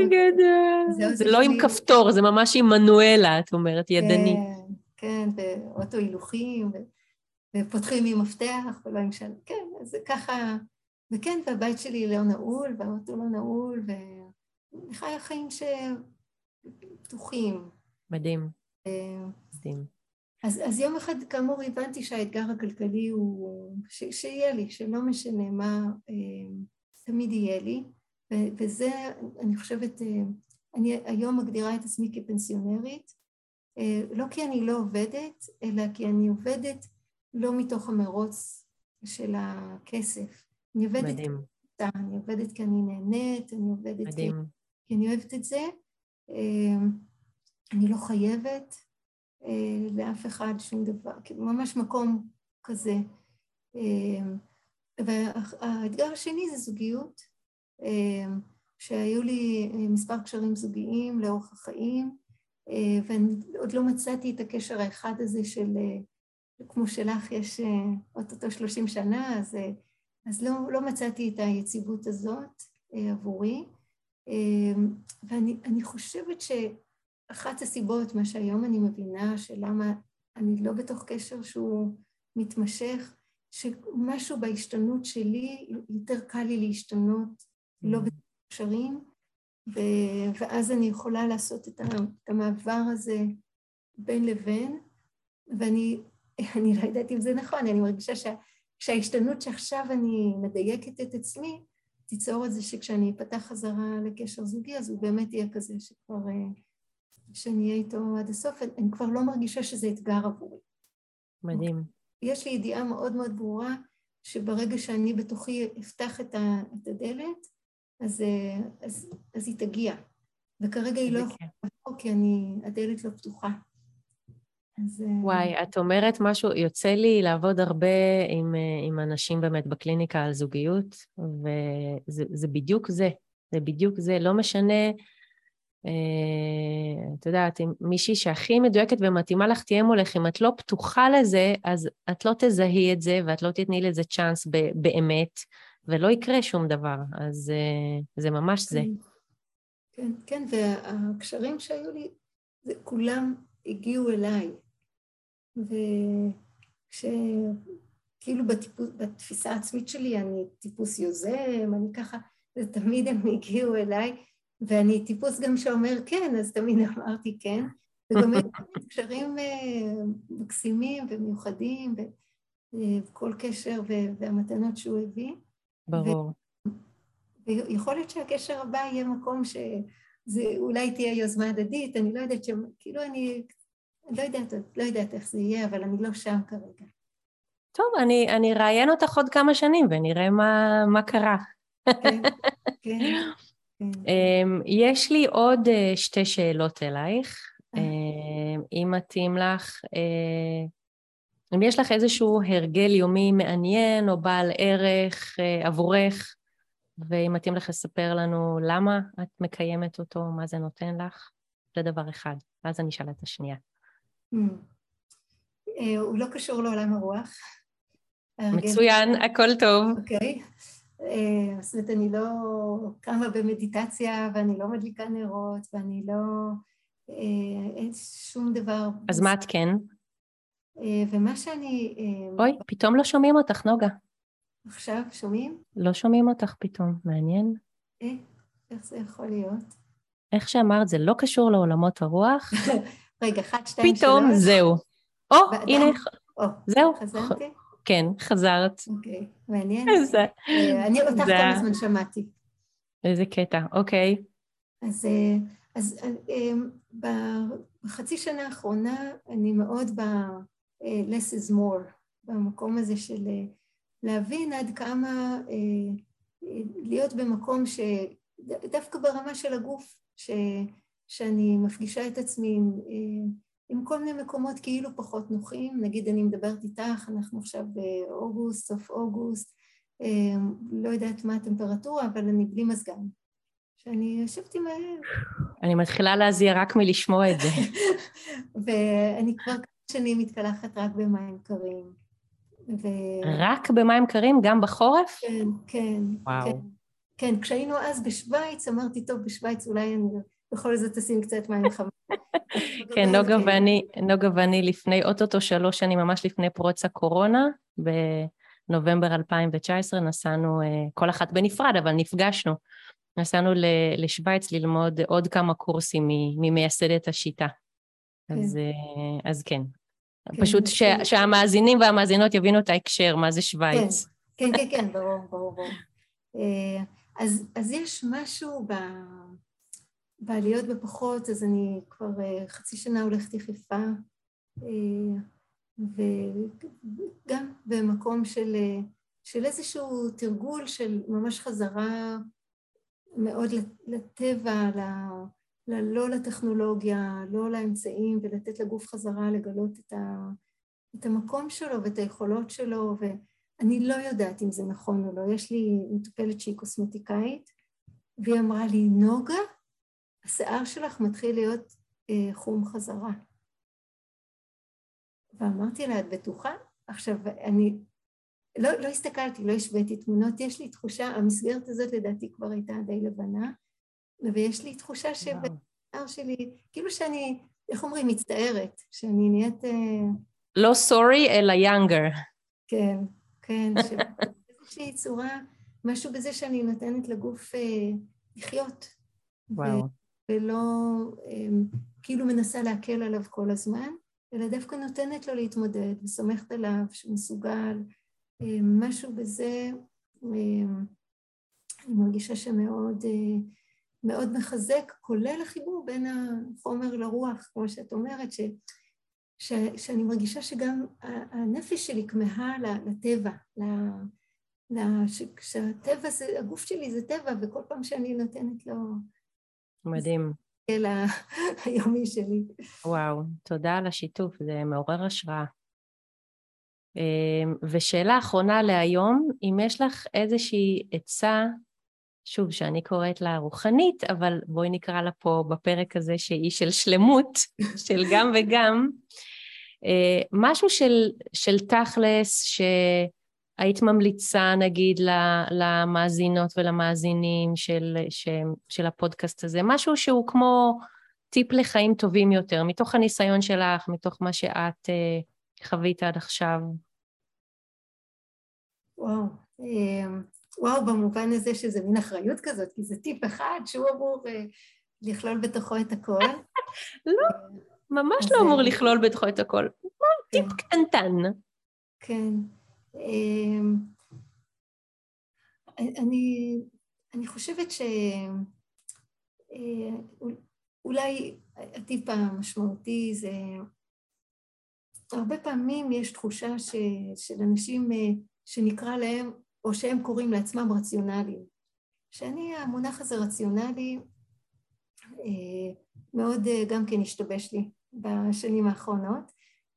גדול. זה לא עם כפתור, זה ממש עם מנואלה, את אומרת, ידני. כן, כן, ואוטו הילוכים, ופותחים עם מפתח ולא עם שלום. כן, אז זה ככה... וכן, והבית שלי לא נעול, והאוטו לא נעול, ואני חיה חיים שפתוחים. מדהים. אז, אז יום אחד, כאמור, הבנתי שהאתגר הכלכלי הוא, ש, שיהיה לי, שלא משנה מה, אה, תמיד יהיה לי, ו, וזה, אני חושבת, אה, אני היום מגדירה את עצמי כפנסיונרית, אה, לא כי אני לא עובדת, אלא כי אני עובדת לא מתוך המרוץ של הכסף. אני עובדת אני עובדת כי אני נהנית, אני עובדת. כי, כי אני אוהבת את זה. אני לא חייבת אה, לאף אחד שום דבר, כאילו ממש מקום כזה. אה, והאתגר השני זה זוגיות, אה, שהיו לי אה, מספר קשרים זוגיים לאורך החיים, אה, ואני עוד לא מצאתי את הקשר האחד הזה של, אה, כמו שלך יש אה, אוטוטו שלושים שנה, אז, אה, אז לא, לא מצאתי את היציבות הזאת אה, עבורי. אה, ואני חושבת ש... אחת הסיבות, מה שהיום אני מבינה, שלמה אני לא בתוך קשר שהוא מתמשך, שמשהו בהשתנות שלי, יותר קל לי להשתנות, לא mm. בקשרים, ואז אני יכולה לעשות את המעבר הזה בין לבין, ואני *laughs* אני לא יודעת אם זה נכון, אני מרגישה שה, שההשתנות שעכשיו אני מדייקת את עצמי, תיצור את זה שכשאני אפתח חזרה לקשר זוגי, אז הוא באמת יהיה כזה שכבר, שאני אהיה איתו עד הסוף, אני כבר לא מרגישה שזה אתגר עבורי. מדהים. יש לי ידיעה מאוד מאוד ברורה, שברגע שאני בתוכי אפתח את, ה, את הדלת, אז, אה, אז, אז היא תגיע. וכרגע היא לא יכולה לבוא כי אני, הדלת לא פתוחה. אז... אה, וואי, את אומרת משהו, יוצא לי לעבוד הרבה עם, אה, עם אנשים באמת בקליניקה על זוגיות, וזה בדיוק זה, זה בדיוק זה, לא משנה, את יודעת, אם מישהי שהכי מדויקת ומתאימה לך תהיה מולך, אם את לא פתוחה לזה, אז את לא תזהי את זה ואת לא תתני לזה צ'אנס באמת, ולא יקרה שום דבר, אז אה, זה ממש זה. כן, כן, והקשרים שהיו לי, זה כולם הגיעו אליי. וכשכאילו בתפיסה העצמית שלי אני טיפוס יוזם, אני ככה, ותמיד הם הגיעו אליי, ואני טיפוס גם שאומר כן, אז תמיד אמרתי כן, וגם *laughs* קשרים אה, מקסימים ומיוחדים, וכל קשר והמתנות שהוא הביא. ברור. ויכול להיות שהקשר הבא יהיה מקום שזה אולי תהיה יוזמה הדדית, אני לא יודעת, כאילו אני לא יודעת, לא יודעת איך זה יהיה, אבל אני לא שם כרגע. טוב, אני, אני אראיין אותך עוד כמה שנים ונראה מה, מה קרה. כן, כן. *laughs* אמ, יש לי עוד אה, שתי שאלות אלייך, אה. אמ, אם מתאים לך. אה, אם יש לך איזשהו הרגל יומי מעניין או בעל ערך עבורך, ואם מתאים לך לספר לנו למה את מקיימת אותו, מה זה נותן לך, זה דבר אחד. ואז אני אשאל את השנייה. הוא לא קשור לעולם הרוח. מצוין, הכל טוב. אוקיי. אה, זאת אומרת, אני לא קמה במדיטציה ואני לא מדליקה נרות ואני לא... אה, אין שום דבר... אז מה את כן? ומה שאני... אוי, פתאום לא שומעים אותך, נוגה. עכשיו שומעים? לא שומעים אותך פתאום, מעניין. אה, איך זה יכול להיות? איך שאמרת, זה לא קשור לעולמות הרוח. *laughs* רגע, אחת, שתיים, שלוש. פתאום זהו. או, הנה, זהו. חזרתי? כן, חזרת. אוקיי, מעניין. אה, אני אותך כל הזמן שמעתי. איזה קטע, אוקיי. אז, אה, אז אה, בחצי שנה האחרונה אני מאוד ב- less is more, במקום הזה של להבין עד כמה להיות במקום שדווקא ברמה של הגוף, ש... שאני מפגישה את עצמי עם, עם כל מיני מקומות כאילו פחות נוחים, נגיד אני מדברת איתך, אנחנו עכשיו באוגוסט, סוף אוגוסט, אה, לא יודעת מה הטמפרטורה, אבל אני בלי מזגן. שאני יושבת עם... אני מתחילה להזיע רק מלשמוע את זה. *laughs* ואני כבר כמה שנים מתקלחת רק במים קרים. ו... רק במים קרים? גם בחורף? כן, כן. וואו. כן. כן, כשהיינו אז בשוויץ, אמרתי, טוב, בשוויץ אולי אני בכל זאת תשים קצת מים חמים. כן, *laughs* נוגה ואני, נוגה ואני לפני, אוטוטו שלוש שנים, ממש לפני פרוץ הקורונה, בנובמבר 2019, נסענו, אה, כל אחת בנפרד, אבל נפגשנו. נסענו לשוויץ ללמוד עוד כמה קורסים ממייסדת השיטה. כן. אז, אה, אז כן. כן. פשוט ש, שהמאזינים והמאזינות יבינו את ההקשר, מה זה שוויץ. כן, כן, כן, כן ברור, ברור, ברור. אה, אז, אז יש משהו ב... בעליות בפחות, אז אני כבר אה, חצי שנה הולכת יחפה, אה, וגם במקום של, אה, של איזשהו תרגול של ממש חזרה מאוד לטבע, ל, ל, לא לטכנולוגיה, לא לאמצעים, ולתת לגוף חזרה לגלות את, ה, את המקום שלו ואת היכולות שלו, ואני לא יודעת אם זה נכון או לא. יש לי מטופלת שהיא קוסמטיקאית, והיא אמרה לי, נוגה, השיער שלך מתחיל להיות אה, חום חזרה. ואמרתי לה, את בטוחה? עכשיו, אני לא, לא הסתכלתי, לא השוויתי תמונות, יש לי תחושה, המסגרת הזאת לדעתי כבר הייתה די לבנה, ויש לי תחושה שבשיער שלי, כאילו שאני, איך אומרים, מצטערת, שאני נהיית... אה, לא סורי, אלא יאנגר. כן, כן. כן, באיזושהי צורה, משהו בזה שאני נותנת לגוף אה, לחיות. וואו. ולא אה, כאילו מנסה להקל עליו כל הזמן, אלא דווקא נותנת לו להתמודד וסומכת עליו שהוא מסוגל. אה, משהו בזה, אה, אני מרגישה שמאוד אה, מאוד מחזק, כולל החיבור בין החומר לרוח, כמו שאת אומרת, ש, ש, שאני מרגישה שגם הנפש שלי כמהה לטבע, שהטבע זה, הגוף שלי זה טבע, וכל פעם שאני נותנת לו... מדהים. אל *laughs* היומי שלי. וואו, תודה על השיתוף, זה מעורר השראה. אמ, ושאלה אחרונה להיום, אם יש לך איזושהי עצה, שוב, שאני קוראת לה רוחנית, אבל בואי נקרא לה פה בפרק הזה שהיא של שלמות, *laughs* של גם וגם, אה, משהו של, של תכלס, ש... היית ממליצה נגיד למאזינות ולמאזינים של, של, של הפודקאסט הזה, משהו שהוא כמו טיפ לחיים טובים יותר, מתוך הניסיון שלך, מתוך מה שאת אה, חווית עד עכשיו? וואו, אה, וואו, במובן הזה שזה מין אחריות כזאת, כי זה טיפ אחד שהוא אמור אה, לכלול בתוכו את הכל. *laughs* לא, ממש לא אמור לכלול בתוכו את הכל. טיפ כן. קטנטן. כן. אמ, אני, אני חושבת שאולי אה, הטיפ המשמעותי זה, הרבה פעמים יש תחושה ש, של אנשים אה, שנקרא להם, או שהם קוראים לעצמם רציונליים. שאני, המונח הזה רציונלי, אה, מאוד גם כן השתבש לי בשנים האחרונות.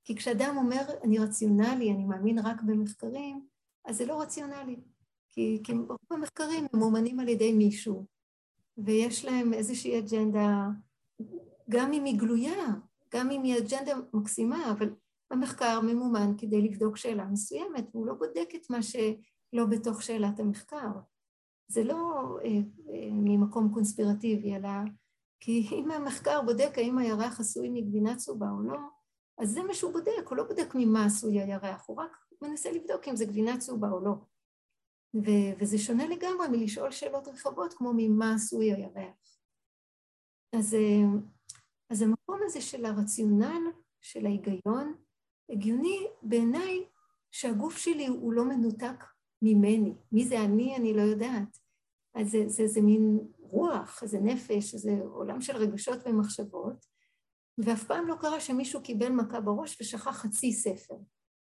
כי כשאדם אומר, אני רציונלי, אני מאמין רק במחקרים, אז זה לא רציונלי. כי, כי רוב המחקרים ממומנים על ידי מישהו, ויש להם איזושהי אג'נדה, גם אם היא גלויה, גם אם היא אג'נדה מקסימה, אבל המחקר ממומן כדי לבדוק שאלה מסוימת, והוא לא בודק את מה שלא בתוך שאלת המחקר. זה לא אה, אה, ממקום קונספירטיבי, אלא כי אם המחקר בודק האם הירח עשוי מגבינה צהובה או לא, אז זה מה שהוא בודק, הוא לא בודק ממה עשוי הירח, הוא רק מנסה לבדוק אם זה גבינה צהובה או לא. ו- וזה שונה לגמרי מלשאול שאלות רחבות כמו ממה עשוי הירח. אז, אה, אז המקום הזה של הרציונל, של ההיגיון, הגיוני בעיניי שהגוף שלי הוא לא מנותק ממני. מי זה אני, אני לא יודעת. אז זה, זה, זה מין רוח, זה נפש, זה עולם של רגשות ומחשבות, ואף פעם לא קרה שמישהו קיבל מכה בראש ושכח חצי ספר.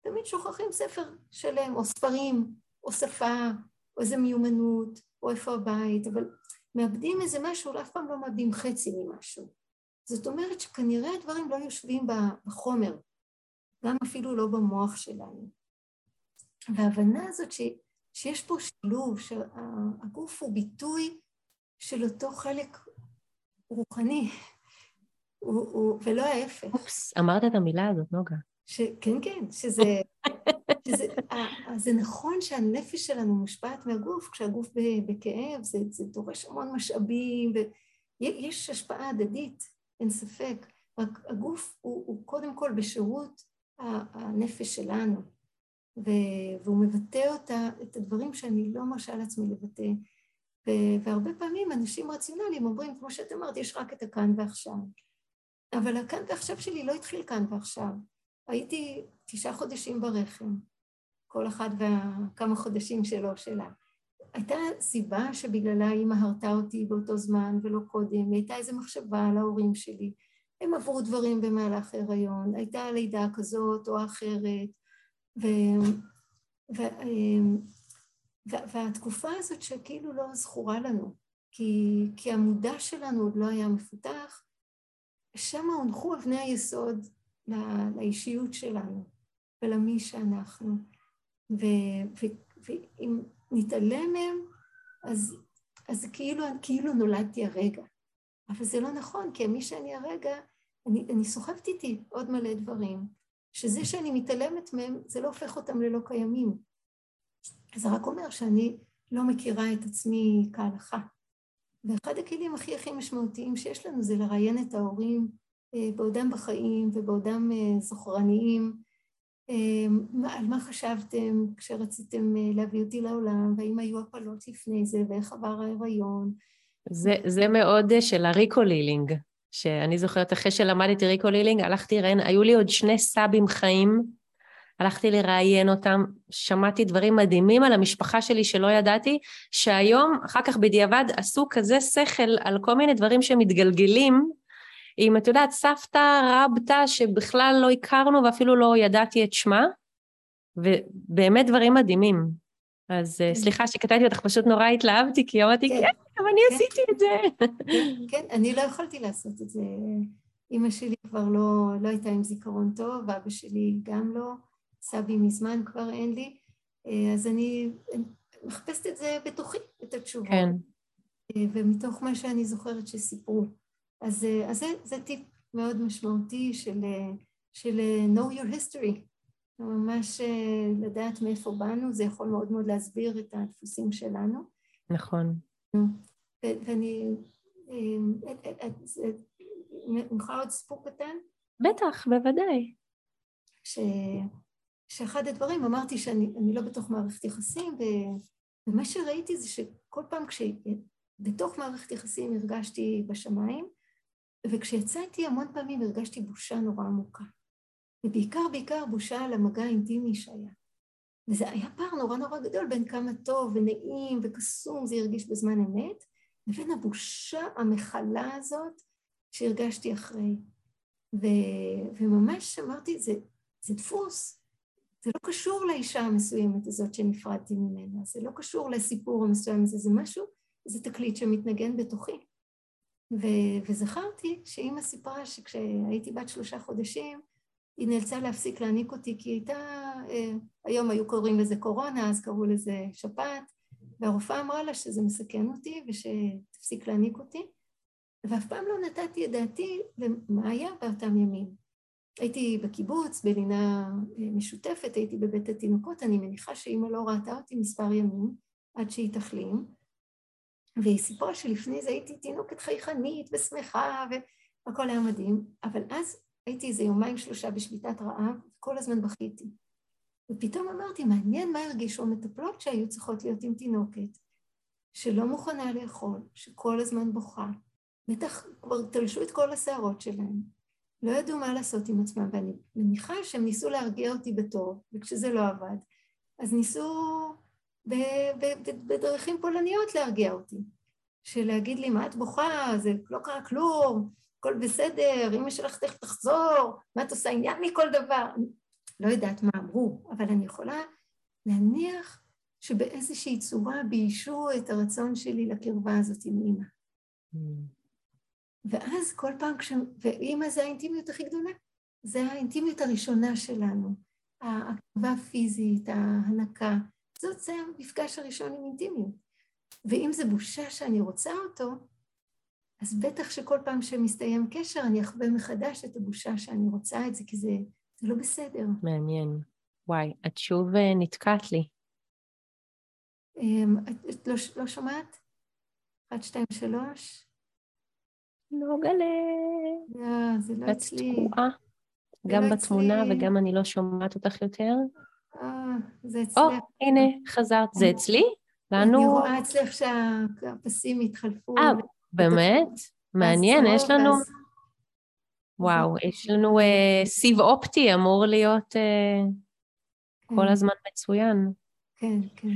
תמיד שוכחים ספר שלם, או ספרים, או שפה, או איזה מיומנות, או איפה הבית, אבל מאבדים איזה משהו, אף פעם לא מאבדים חצי ממשהו. זאת אומרת שכנראה הדברים לא יושבים בחומר, גם אפילו לא במוח שלנו. וההבנה הזאת ש, שיש פה שילוב, שהגוף הוא ביטוי של אותו חלק רוחני, הוא, הוא, ולא ההפך. אופס, אמרת את המילה הזאת, נוגה. ש, כן, כן, שזה... *laughs* שזה זה נכון שהנפש שלנו מושפעת מהגוף, כשהגוף בכאב, זה, זה דורש המון משאבים, ויש השפעה הדדית, אין ספק. רק הגוף הוא, הוא קודם כל בשירות הנפש שלנו, והוא מבטא אותה, את הדברים שאני לא מרשה לעצמי לבטא. והרבה פעמים אנשים רציונליים אומרים, כמו שאת אמרת, יש רק את הכאן ועכשיו. אבל הכאן ועכשיו שלי לא התחיל כאן ועכשיו. הייתי תשעה חודשים ברחם, כל אחד וכמה חודשים שלו, שלה. הייתה סיבה שבגללה אימא הרתה אותי באותו זמן ולא קודם, הייתה איזו מחשבה על ההורים שלי. הם עברו דברים במהלך הריון, הייתה לידה כזאת או אחרת, ו... ו... ו... והתקופה הזאת שכאילו לא זכורה לנו, כי, כי המודע שלנו עוד לא היה מפותח, שם הונחו אבני היסוד לאישיות שלנו ולמי שאנחנו. ואם נתעלם מהם, אז, אז כאילו, כאילו נולדתי הרגע. אבל זה לא נכון, כי מי שאני הרגע, אני, אני סוחבת איתי עוד מלא דברים, שזה שאני מתעלמת מהם, זה לא הופך אותם ללא קיימים. זה רק אומר שאני לא מכירה את עצמי כהלכה. ואחד הכלים הכי הכי משמעותיים שיש לנו זה לראיין את ההורים אה, בעודם בחיים ובעודם אה, זוכרניים, אמ, על מה חשבתם כשרציתם אה, להביא אותי לעולם, והאם היו הפלות לפני זה, ואיך עבר ההיריון. זה, זה מאוד אה, של ה Recall Healing, שאני זוכרת אחרי שלמדתי Recall Healing, הלכתי, ראיין, היו לי עוד שני סבים חיים, הלכתי לראיין אותם, שמעתי דברים מדהימים על המשפחה שלי שלא ידעתי, שהיום, אחר כך בדיעבד, עשו כזה שכל על כל מיני דברים שמתגלגלים, עם, את יודעת, סבתא רבתא שבכלל לא הכרנו ואפילו לא ידעתי את שמה, ובאמת דברים מדהימים. אז אה, כן. סליחה שקטעתי אותך, פשוט נורא התלהבתי, כי אמרתי, כן, כן אבל אני כן. עשיתי את זה. *laughs* כן, אני לא יכולתי לעשות את זה. אימא שלי כבר לא, לא הייתה עם זיכרון טוב, ואבא שלי גם לא, סבי מזמן כבר אין לי, אה, אז אני מחפשת את זה בתוכי, את התשובות. כן. אה, ומתוך מה שאני זוכרת שסיפרו. אז, אה, אז זה, זה טיפ מאוד משמעותי של, של know your history, ממש לדעת מאיפה באנו, זה יכול מאוד מאוד להסביר את הדפוסים שלנו. נכון. ואני, ממך עוד סיפור קטן? בטח, בוודאי. ש... שאחד הדברים, אמרתי שאני לא בתוך מערכת יחסים, ומה שראיתי זה שכל פעם כשבתוך מערכת יחסים הרגשתי בשמיים, וכשיצאתי המון פעמים הרגשתי בושה נורא עמוקה. ובעיקר בעיקר בושה על המגע האינטימי שהיה. וזה היה פער נורא נורא גדול בין כמה טוב ונעים וקסום זה הרגיש בזמן אמת, לבין הבושה המכלה הזאת שהרגשתי אחרי. ו, וממש אמרתי, זה, זה דפוס, זה לא קשור לאישה המסוימת הזאת שנפרדתי ממנה, זה לא קשור לסיפור המסוים הזה, זה משהו, זה תקליט שמתנגן בתוכי. ו- וזכרתי שאימא סיפרה שכשהייתי בת שלושה חודשים, היא נאלצה להפסיק להעניק אותי כי היא הייתה, אה, היום היו קוראים לזה קורונה, אז קראו לזה שפעת, והרופאה אמרה לה שזה מסכן אותי ושתפסיק להעניק אותי, ואף פעם לא נתתי את דעתי למה היה באותם ימים. הייתי בקיבוץ, בלינה אה, משותפת, הייתי בבית התינוקות, אני מניחה שאימא לא ראתה אותי מספר ימים עד שהיא תחלים, והיא סיפרה שלפני זה הייתי תינוקת חייכנית ושמחה והכל היה מדהים, אבל אז הייתי איזה יומיים שלושה בשביתת רעב, וכל הזמן בכיתי. ופתאום אמרתי, מעניין מה הרגישו המטפלות שהיו צריכות להיות עם תינוקת, שלא מוכנה לאכול, שכל הזמן בוכה, בטח כבר תלשו את כל השערות שלהם, לא ידעו מה לעשות עם עצמם, ואני מניחה שהם ניסו להרגיע אותי בטוב, וכשזה לא עבד, אז ניסו בדרכים פולניות להרגיע אותי. של להגיד לי, מה את בוכה? זה לא קרה כלום, הכל בסדר, אמא שלך תכף תחזור, מה את עושה עניין מכל דבר? לא יודעת מה אמרו, אבל אני יכולה להניח שבאיזושהי צורה ביישו את הרצון שלי לקרבה הזאת עם אימא. Mm. ואז כל פעם כש... ואימא זה האינטימיות הכי גדולה. זה האינטימיות הראשונה שלנו. הקרבה הפיזית, ההנקה, זאת זה המפגש הראשון עם אינטימיות. ואם זה בושה שאני רוצה אותו, אז בטח שכל פעם שמסתיים קשר אני אחווה מחדש את הבושה שאני רוצה את זה, כי זה, זה לא בסדר. מעניין. וואי, את שוב אה, נתקעת לי. אמ, את לא, לא שומעת? אחת, שתיים, שלוש? גלה. לא, זה לא אצלי. את תקועה. גם לא בתמונה. וגם אני לא שומעת אותך יותר. אה, זה אצלי. או, הנה, חזרת. זה אצלי? לנו... אני רואה אצלך שהפסים התחלפו. אה, באמת? מעניין, יש לנו... וואו, יש לנו אה, סיב אופטי, אמור להיות אה, כל כן. הזמן מצוין. כן, כן.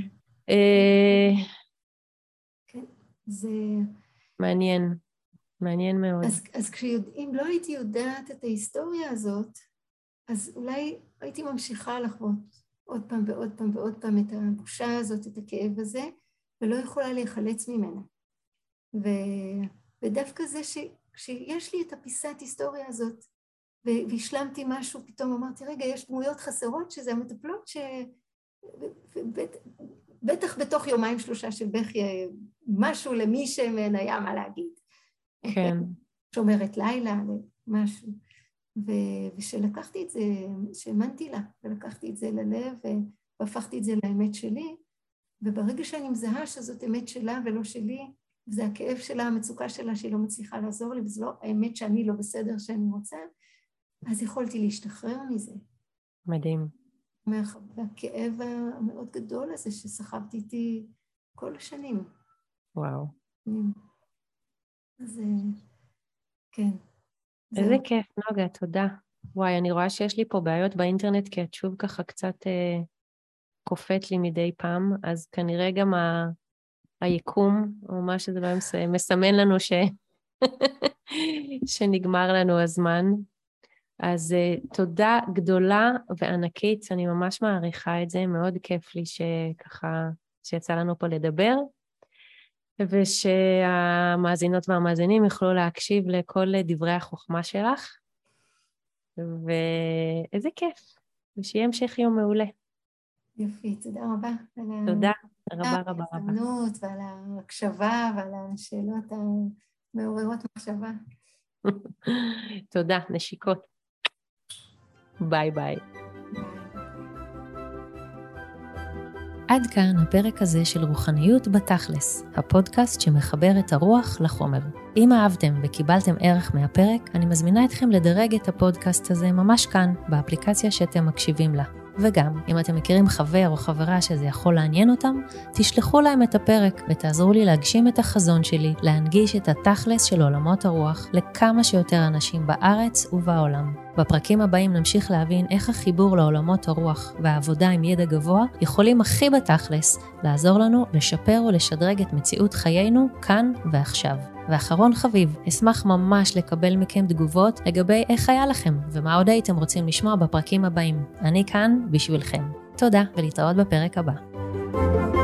כן, זה... מעניין, מעניין מאוד. אז, אז כשיודעים, לא הייתי יודעת את ההיסטוריה הזאת, אז אולי הייתי ממשיכה לחוות עוד פעם ועוד פעם ועוד פעם את הבושה הזאת, את הכאב הזה, ולא יכולה להיחלץ ממנה. ו... ודווקא זה ש... כשיש לי את הפיסת היסטוריה הזאת, והשלמתי משהו, פתאום אמרתי, רגע, יש דמויות חסרות, שזה המטפלות ש... בטח בתוך יומיים שלושה של בכי, משהו למי שמהן היה מה להגיד. כן. שומרת לילה, משהו. ושלקחתי את זה, שהאמנתי לה, ולקחתי את זה ללב, והפכתי את זה לאמת שלי, וברגע שאני מזהה שזאת אמת שלה ולא שלי, וזה הכאב שלה, המצוקה שלה שהיא לא מצליחה לעזור לי, וזה לא האמת שאני לא בסדר שאני רוצה, אז יכולתי להשתחרר מזה. מדהים. מהכאב המאוד גדול הזה שסחבתי איתי כל השנים. וואו. אז כן. איזה כיף, נוגה, תודה. וואי, אני רואה שיש לי פה בעיות באינטרנט, כי את שוב ככה קצת אה, קופאת לי מדי פעם, אז כנראה גם ה... היקום, או מה שזה לא מסמן לנו ש... *laughs* שנגמר לנו הזמן. אז uh, תודה גדולה וענקית, אני ממש מעריכה את זה, מאוד כיף לי שככה, שיצא לנו פה לדבר, ושהמאזינות והמאזינים יוכלו להקשיב לכל דברי החוכמה שלך, ואיזה כיף, ושיהיה המשך יום מעולה. יופי, תודה רבה. תודה, רבה רבה רבה. על ההזדמנות ועל ההקשבה ועל השאלות המעוררות מחשבה. *laughs* תודה, נשיקות. ביי ביי. עד כאן הפרק הזה של רוחניות בתכלס, הפודקאסט שמחבר את הרוח לחומר. אם אהבתם וקיבלתם ערך מהפרק, אני מזמינה אתכם לדרג את הפודקאסט הזה ממש כאן, באפליקציה שאתם מקשיבים לה. וגם, אם אתם מכירים חבר או חברה שזה יכול לעניין אותם, תשלחו להם את הפרק ותעזרו לי להגשים את החזון שלי, להנגיש את התכלס של עולמות הרוח לכמה שיותר אנשים בארץ ובעולם. בפרקים הבאים נמשיך להבין איך החיבור לעולמות הרוח והעבודה עם ידע גבוה יכולים הכי בתכלס לעזור לנו לשפר ולשדרג את מציאות חיינו כאן ועכשיו. ואחרון חביב, אשמח ממש לקבל מכם תגובות לגבי איך היה לכם ומה עוד הייתם רוצים לשמוע בפרקים הבאים. אני כאן בשבילכם. תודה ולהתראות בפרק הבא.